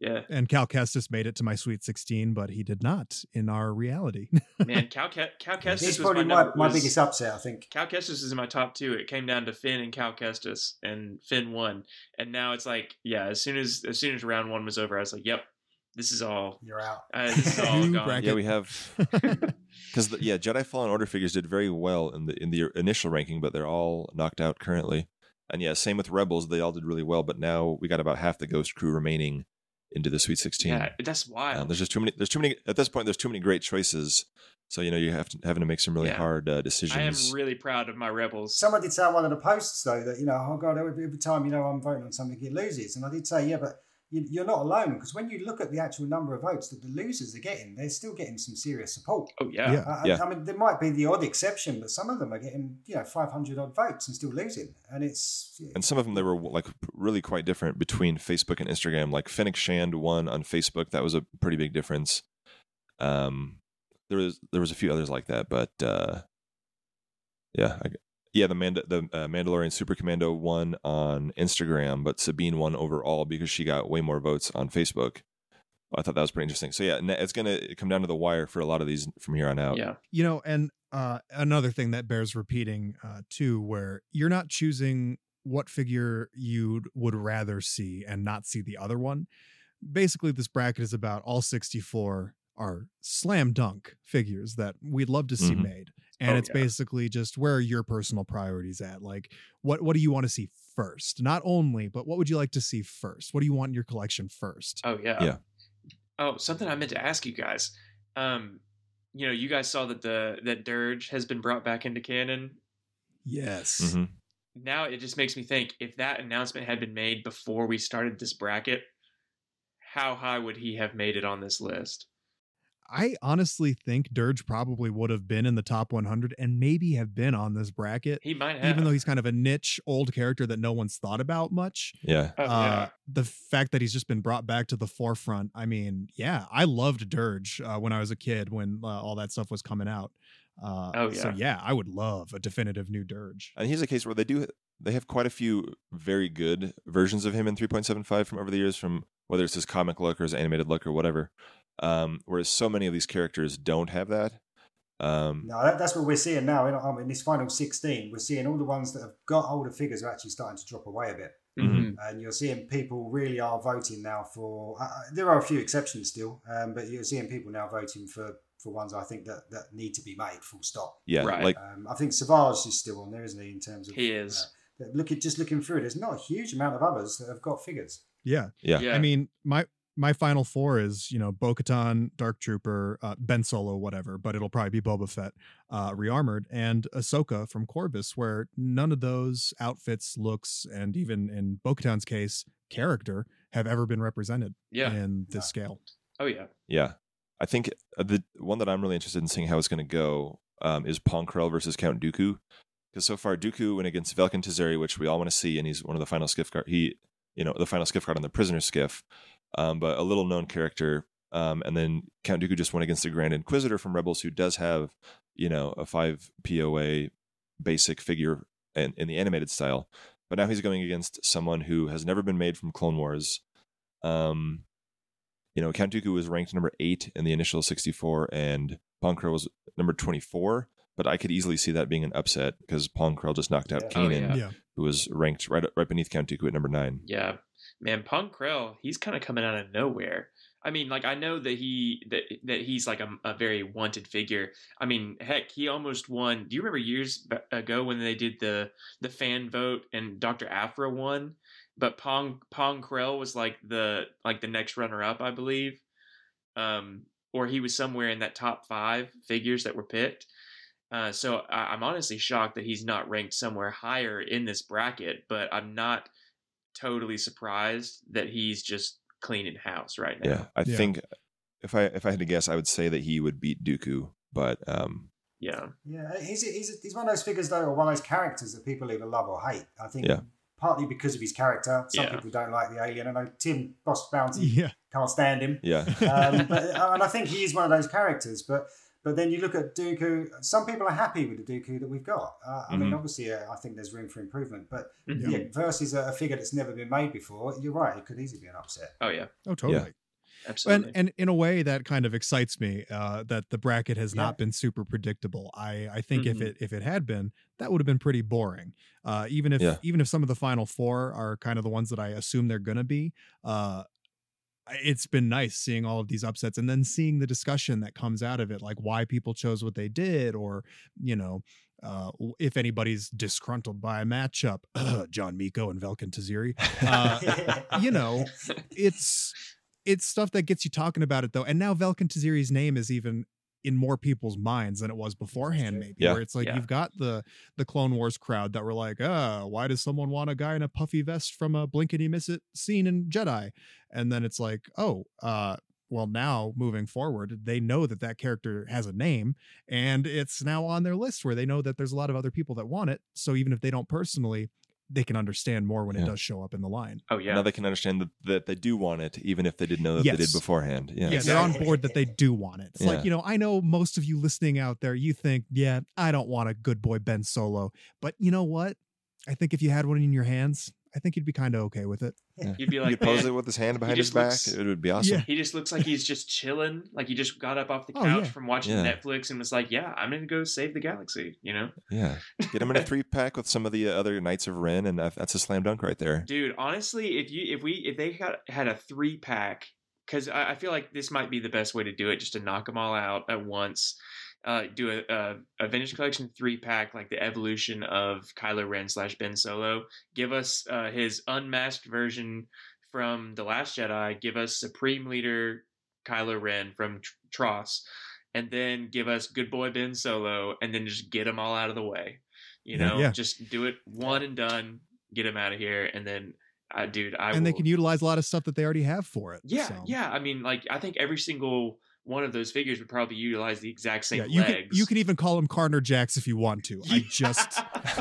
Yeah. And Cal Kestis made it to my Sweet 16, but he did not in our reality. Man, (laughs) Cal, Ke- Cal Kestis He's was probably my, my, number- my was- biggest upset, I think. Cal Kestis is in my top two. It came down to Finn and Cal Kestis, and Finn won. And now it's like, yeah, as soon as as soon as round one was over, I was like, yep, this is all. You're out. Uh, this is (laughs) all New gone. bracket. Yeah, we have (laughs) because yeah, Jedi Fallen Order figures did very well in the in the initial ranking, but they're all knocked out currently. And yeah, same with Rebels; they all did really well, but now we got about half the Ghost crew remaining into the Sweet Sixteen. Yeah, that's wild. Um, there's just too many. There's too many at this point. There's too many great choices. So you know you have to having to make some really Yeah. hard uh, I am really proud of my rebels. Someone did say on one of the posts though that you know, oh god, every, every time you know I'm voting on something, it loses, and I did say, yeah, but you, you're not alone because when you look at the actual number of votes that the losers are getting, they're still getting some serious support. oh yeah. Yeah. Uh, Yeah. I mean, there might be the odd exception, but some of them are getting you know 500 odd votes and still losing, and it's and some of them they were like really quite different between Facebook and Instagram. Like Fennec Shand won on Facebook. That was a pretty big difference. Um, there was there was a few others like that, but uh, yeah, I, yeah. The Manda, the uh, Mandalorian Super Commando won on Instagram, but Sabine won overall because she got way more votes on Facebook. I thought that was pretty interesting. So yeah, it's gonna come down to the wire for a lot of these from here on out. Yeah. you know and uh another thing that bears repeating uh too where you're not choosing what figure you would rather see and not see the other one basically this bracket is about all 64 are slam dunk figures that we'd love to see Mhm. made and Oh, it's yeah. basically just where are your personal priorities at like what what do you want to see first not only but what would you like to see first what do you want in your collection first Oh yeah. Yeah. Oh, something I meant to ask you guys. Um, you know, you guys saw that the that Dirge has been brought back into canon. yes Mhm. Now it just makes me think if that announcement had been made before we started this bracket, how high would he have made it on this list? I honestly think Dirge probably would have been in the top 100 and maybe have been on this bracket, He might have. even though he's kind of a niche old character that no one's thought about much. Yeah. Oh, uh, The fact that he's just been brought back to the forefront. I mean, yeah, I loved Dirge uh, when I was a kid when uh, all that stuff was coming out. Uh, Oh, So yeah. yeah, I would love a definitive new Dirge. And here's a case where they do they have quite a few very good versions of him in 3.75 from over the years, from whether it's his comic look or his animated look or whatever. Um, whereas so many of these characters don't have that. Um, No, that, that's what we're seeing now. In, um, in this final 16, we're seeing all the ones that have got older figures are actually starting to drop away a bit. Mhm. And you're seeing people really are voting now for. Uh, uh, there are a few exceptions still, um, but you're seeing people now voting for, for ones I think that, that need to be made. Full stop. yeah, Right. like Um, I think Savage is still on there, isn't he? In terms of He is. Uh, look at just looking through. It, there's not a huge amount of others that have got figures. Yeah. yeah, Yeah. I mean, my my final four is you know Bo-Katan, Dark Trooper, uh, Ben Solo, whatever, but it'll probably be Boba Fett, uh, rearmored, and Ahsoka from Corvus, where none of those outfits, looks, and even in Bo-Katan's case, character have ever been represented Yeah. in this No. scale. Oh yeah. yeah. I think uh, the one that I'm really interested in seeing how it's going to go um, is Pong Krell versus Count Dooku. Because so far, Dooku went against Velken Tezeri, which we all want to see, and he's one of the final skiff guard. He, you know, the final skiff guard on the prisoner skiff, um, but a little known character. Um, and then Count Dooku just went against the Grand Inquisitor from Rebels, who does have, you know, a five POA basic figure in, in the animated style. But now he's going against someone who has never been made from Clone Wars. Um, you know, Count Dooku was ranked number eight in the initial 64, and Pong Krell was number 24. But I could easily see that being an upset because Pong Krell just knocked out Yeah. Oh, Kanan, yeah. Yeah. who was ranked right right beneath Count Dooku at number nine. Yeah, man, Pong Krell, he's kind of coming out of nowhere. I mean, like I know that he that that he's like a, a very wanted figure. I mean, heck, he almost won. Do you remember years ago when they did the the fan vote and Dr. Aphra won, but Pong Pong Krell was like the like the next runner up, I believe, um, or he was somewhere in that top five figures that were picked. Uh, so I, I'm honestly shocked that he's not ranked somewhere higher in this bracket, but I'm not totally surprised that he's just cleaning house right now. Yeah, I Yeah. think if I if I had to guess, I would say that he would beat Dooku. But um, Yeah. Yeah, he's, he's, he's one of those figures, though, or one of those characters that people either love or hate. I think Yeah. partly because of his character. Some Yeah. people don't like the alien. I know Tim Bosk's Bounty (laughs) Yeah. can't stand him. yeah, um, but and I think he is one of those characters. But But then you look at Dooku. Some people are happy with the Dooku that we've got. Uh, I mean, Mhm. obviously, uh, I think there's room for improvement. But Mhm. yeah, versus a, a figure that's never been made before, you're right. It could easily be an upset. Oh yeah, Oh, totally. absolutely. And, and in a way that kind of excites me uh, that the bracket has Yeah. not been super predictable. I, I think if Mhm. it if it had been, that would have been pretty boring. Uh, even if Yeah. even if some of the final four are kind of the ones that I assume they're gonna be, uh, it's been nice seeing all of these upsets and then seeing the discussion that comes out of it, like why people chose what they did, or you know. Uh, if anybody's disgruntled by a matchup, (clears throat) John Miko and Velken Tezeri, uh, (laughs) you know, it's it's stuff that gets you talking about it though. And now Velkin Taziri's name is even in more people's minds than it was beforehand, maybe. Yeah. Where it's like Yeah. you've got the the Clone Wars crowd that were like, uh, why does someone want a guy in a puffy vest from a blinkety miss it scene in Jedi? And then it's like, oh, uh, well, now moving forward, they know that that character has a name and it's now on their list where they know that there's a lot of other people that want it. So even if they don't personally, they can understand more when it does show up in the line. oh yeah, Now they can understand that, that they do want it, even if they didn't know that they did beforehand. Yeah. yeah, they're on board that they do want it. It's Yeah. like, you know, I know most of you listening out there, you think, yeah, I don't want a good boy Ben Solo. But you know what? I think if you had one in your hands, I think he'd be kind of okay with it. Yeah. You'd be You like, could pose eh, it with his hand behind his just back. looks- It would be awesome. Yeah. He just looks like he's just chilling. Like he just got up off the Oh, couch yeah. from watching Yeah. Netflix and was like, "Yeah, I'm gonna go save the galaxy." You know, Yeah. (laughs) Get him in a three pack with some of the uh, other Knights of Ren, and that's a slam dunk right there. dude. Honestly, if you if we if they got had a three pack, because I, I feel like this might be the best way to do it, just to knock them all out at once. Uh, do a, a a vintage collection three pack like the evolution of Kylo Ren slash Ben Solo. Give us uh, his unmasked version from the Last Jedi. Give us Supreme Leader Kylo Ren from Tr- Tross, and then give us Good Boy Ben Solo, and then just get them all out of the way. You know, Yeah. just do it one and done. Get them out of here, and then, uh, dude, I and they can utilize a lot of stuff that they already have for it. yeah, so. yeah. I mean, like, I think every single one of those figures would probably utilize the exact same Yeah, you can legs. you can even call them Carnor Jax if you want to. I (laughs) just (laughs) (laughs)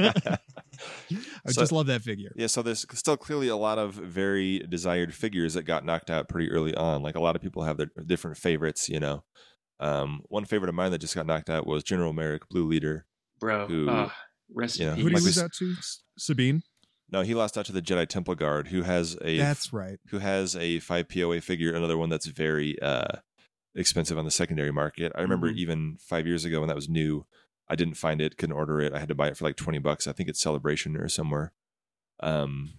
I So- just love that figure. Yeah, so there's still clearly a lot of very desired figures that got knocked out pretty early on. Like a lot of people have their different favorites, you know. Um, one favorite of mine that just got knocked out was General Merrick, Blue Leader. bro. who, uh, rest you know, Who did Like he lose out to? Sabine. No, he lost out to the Jedi Temple Guard, who has a That's right. who has a five POA figure, another one that's very uh, expensive on the secondary market. I remember Mhm. even five years ago when that was new, I didn't find it, couldn't order it. I had to buy it for like twenty bucks. I think it's Celebration or somewhere. Um,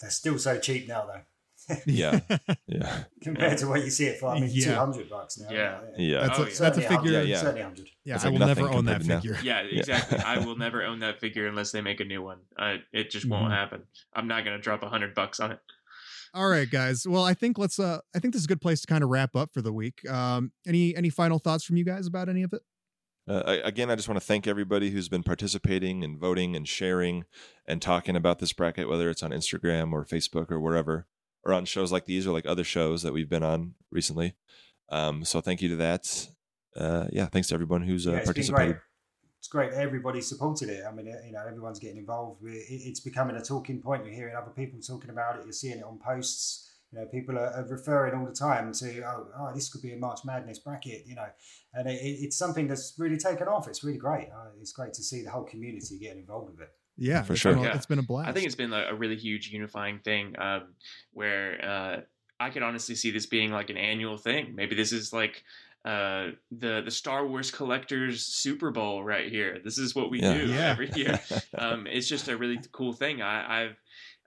They're still so cheap now, though, yeah, (laughs) yeah, compared to what you see it for. I mean, Yeah. two hundred bucks now. Yeah. yeah. That's Oh, a, yeah. that's a figure. 100, Yeah, yeah. Certainly hundred. Yeah, It's I will never own that compared now. figure. (laughs) Yeah, Yeah. exactly. I will never own that figure unless they make a new one. Uh, it just won't Mhm. happen. I'm not gonna drop a hundred bucks on it. All right, guys. Well, I think let's. Uh, I think this is a good place to kind of wrap up for the week. Um, any any final thoughts from you guys about any of it? Uh, again, I just want to thank everybody who's been participating and voting and sharing and talking about this bracket, whether it's on Instagram or Facebook or wherever, or on shows like these or like other shows that we've been on recently. Um, so thank you to that. Uh, yeah, thanks to everyone who's uh, Yeah, it's been participated. great. It's great. Everybody supported it. I mean, uh, you know, everyone's getting involved. It's becoming a talking point. You're hearing other people talking about it. You're seeing it on posts. You know, people are, are referring all the time to, oh, oh, this could be a March Madness bracket. You know, and it, it- it's something that's really taken off. It's really great. Uh, it's great to see the whole community getting involved with it. Yeah, For it's sure. Been a, Yeah. It's been a blast. I think it's been a, a really huge unifying thing um, where uh, I could honestly see this being like an annual thing. Maybe this is like uh, the the Star Wars collectors Super Bowl right here. This is what we Yeah. do Yeah. every year. (laughs) um, it's just a really cool thing. I, I've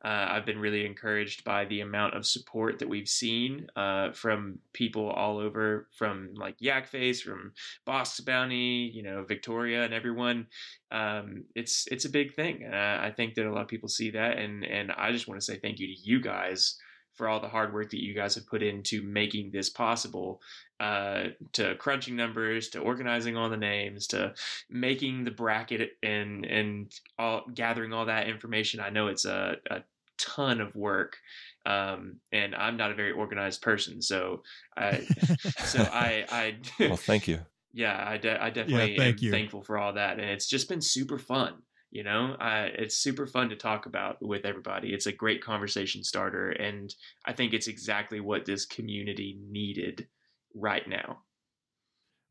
uh, I've been really encouraged by the amount of support that we've seen uh, from people all over, from like Yak Face, from Bosk's Bounty, you know, Victoria, and everyone. Um, it's it's a big thing, and I, I think that a lot of people see that, and and I just want to say thank you to you guys for all the hard work that you guys have put into making this possible uh, to crunching numbers to organizing all the names to making the bracket and and all gathering all that information i know it's a, a ton of work um, and i'm not a very organized person so i (laughs) so i i (laughs) well, thank you. yeah i, de- I definitely thank am you. thankful for all that and it's just been super fun you know I, it's super fun to talk about with everybody it's a great conversation starter and i think it's exactly what this community needed right now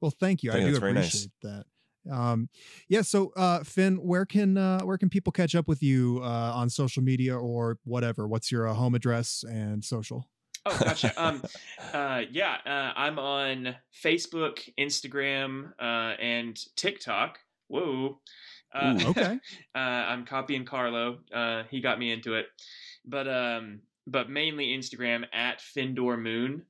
Well, thank you. I, I do appreciate nice. that. Um, yeah. So, uh, Finn, where can uh, where can people catch up with you uh, on social media or whatever? What's your uh, home address and social? Oh, gotcha. (laughs) um, uh, yeah, uh, I'm on Facebook, Instagram, uh, and TikTok. Whoa. Uh, Ooh, okay. (laughs) uh, I'm copying Carlo. Uh, he got me into it, but um, but mainly Instagram at Finndor Moon.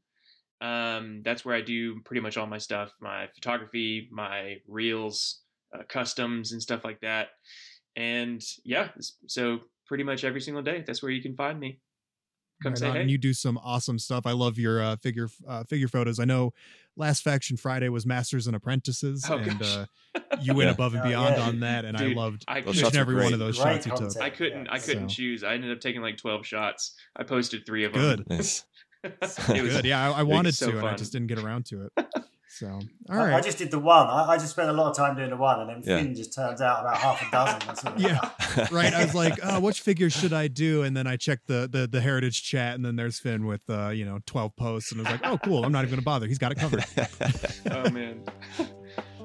Um, that's where I do pretty much all my stuff, my photography, my reels, uh, customs, and stuff like that. And yeah, so pretty much every single day, that's where you can find me. Come right say on. hey. And you do some awesome stuff. I love your uh, figure uh, figure photos. I know last Faction Friday was Masters and Apprentices, oh, and uh, (laughs) you went yeah. above and beyond yeah. on that, and Dude, I loved I each and every one of those great shots content. you took. I couldn't, I couldn't so. choose. I ended up taking like twelve shots. I posted three of them. Good, it was good. Yeah, I, I wanted so to, fun. and I just didn't get around to it. So, all right. I, I just did the one. I, I, just spent a lot of time doing the one, and then yeah. Finn just turns out about half a dozen. yeah, (laughs) right. I was like, oh, which figure should I do? And then I checked the the, the heritage chat, and then there's Finn with uh, you know twelve posts, and I was like, oh, cool. I'm not even gonna bother. He's got it covered. (laughs) oh man.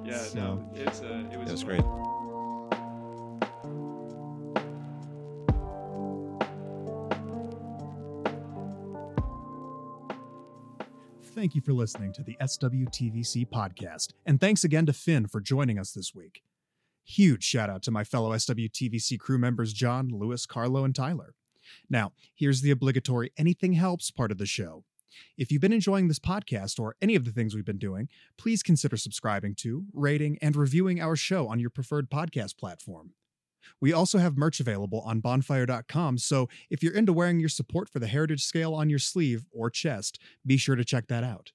Yeah. So, no, it's uh, it was, it was great. Thank you for listening to the SWTVC podcast, and thanks again to Finn for joining us this week. Huge shout out to my fellow SWTVC crew members John, Lewis, Carlo, and Tyler. Now, here's the obligatory anything helps part of the show. If you've been enjoying this podcast or any of the things we've been doing, please consider subscribing to, rating, and reviewing our show on your preferred podcast platform. We also have merch available on bonfire.com, so if you're into wearing your support for the heritage scale on your sleeve or chest, be sure to check that out.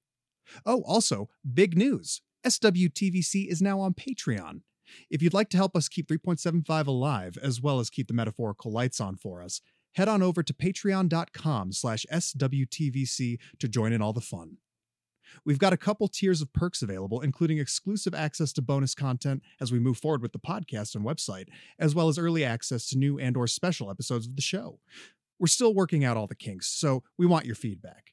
Oh, also, big news SWTVC is now on Patreon. If you'd like to help us keep 3.75 alive, as well as keep the metaphorical lights on for us, head on over to patreon.com slash swtvc to join in all the fun. We've got a couple tiers of perks available, including exclusive access to bonus content as we move forward with the podcast and website, as well as early access to new and or special episodes of the show. We're still working out all the kinks, so we want your feedback.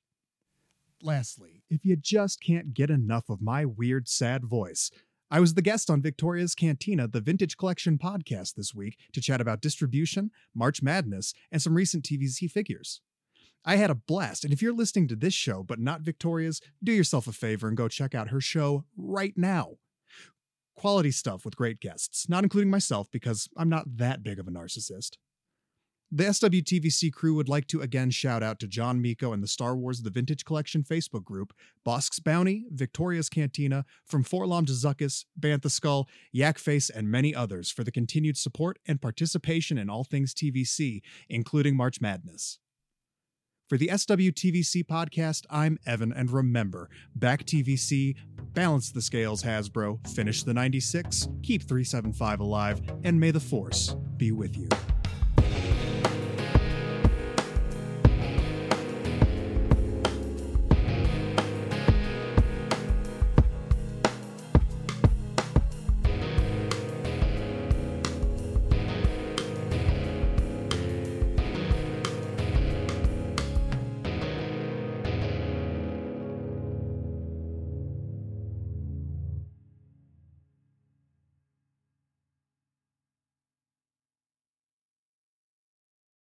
Lastly, if you just can't get enough of my weird, sad voice, I was the guest on Victoria's Cantina, the Vintage Collection podcast this week to chat about distribution, March Madness, and some recent TVC figures. I had a blast. And if you're listening to this show but not Victoria's, do yourself a favor and go check out her show right now. Quality stuff with great guests, not including myself because I'm not that big of a narcissist. The SWTVC crew would like to again shout out to John Miko and the Star Wars The Vintage Collection Facebook group, Bosk's Bounty, Victoria's Cantina, From Forlom to Zuckuss, Bantha Skull, Yakface, and many others for the continued support and participation in all things TVC, including March Madness. For the SWTVC podcast, I'm Evan, and remember, back TVC, balance the scales, Hasbro, finish the 96, keep 375 alive, and may the Force be with you.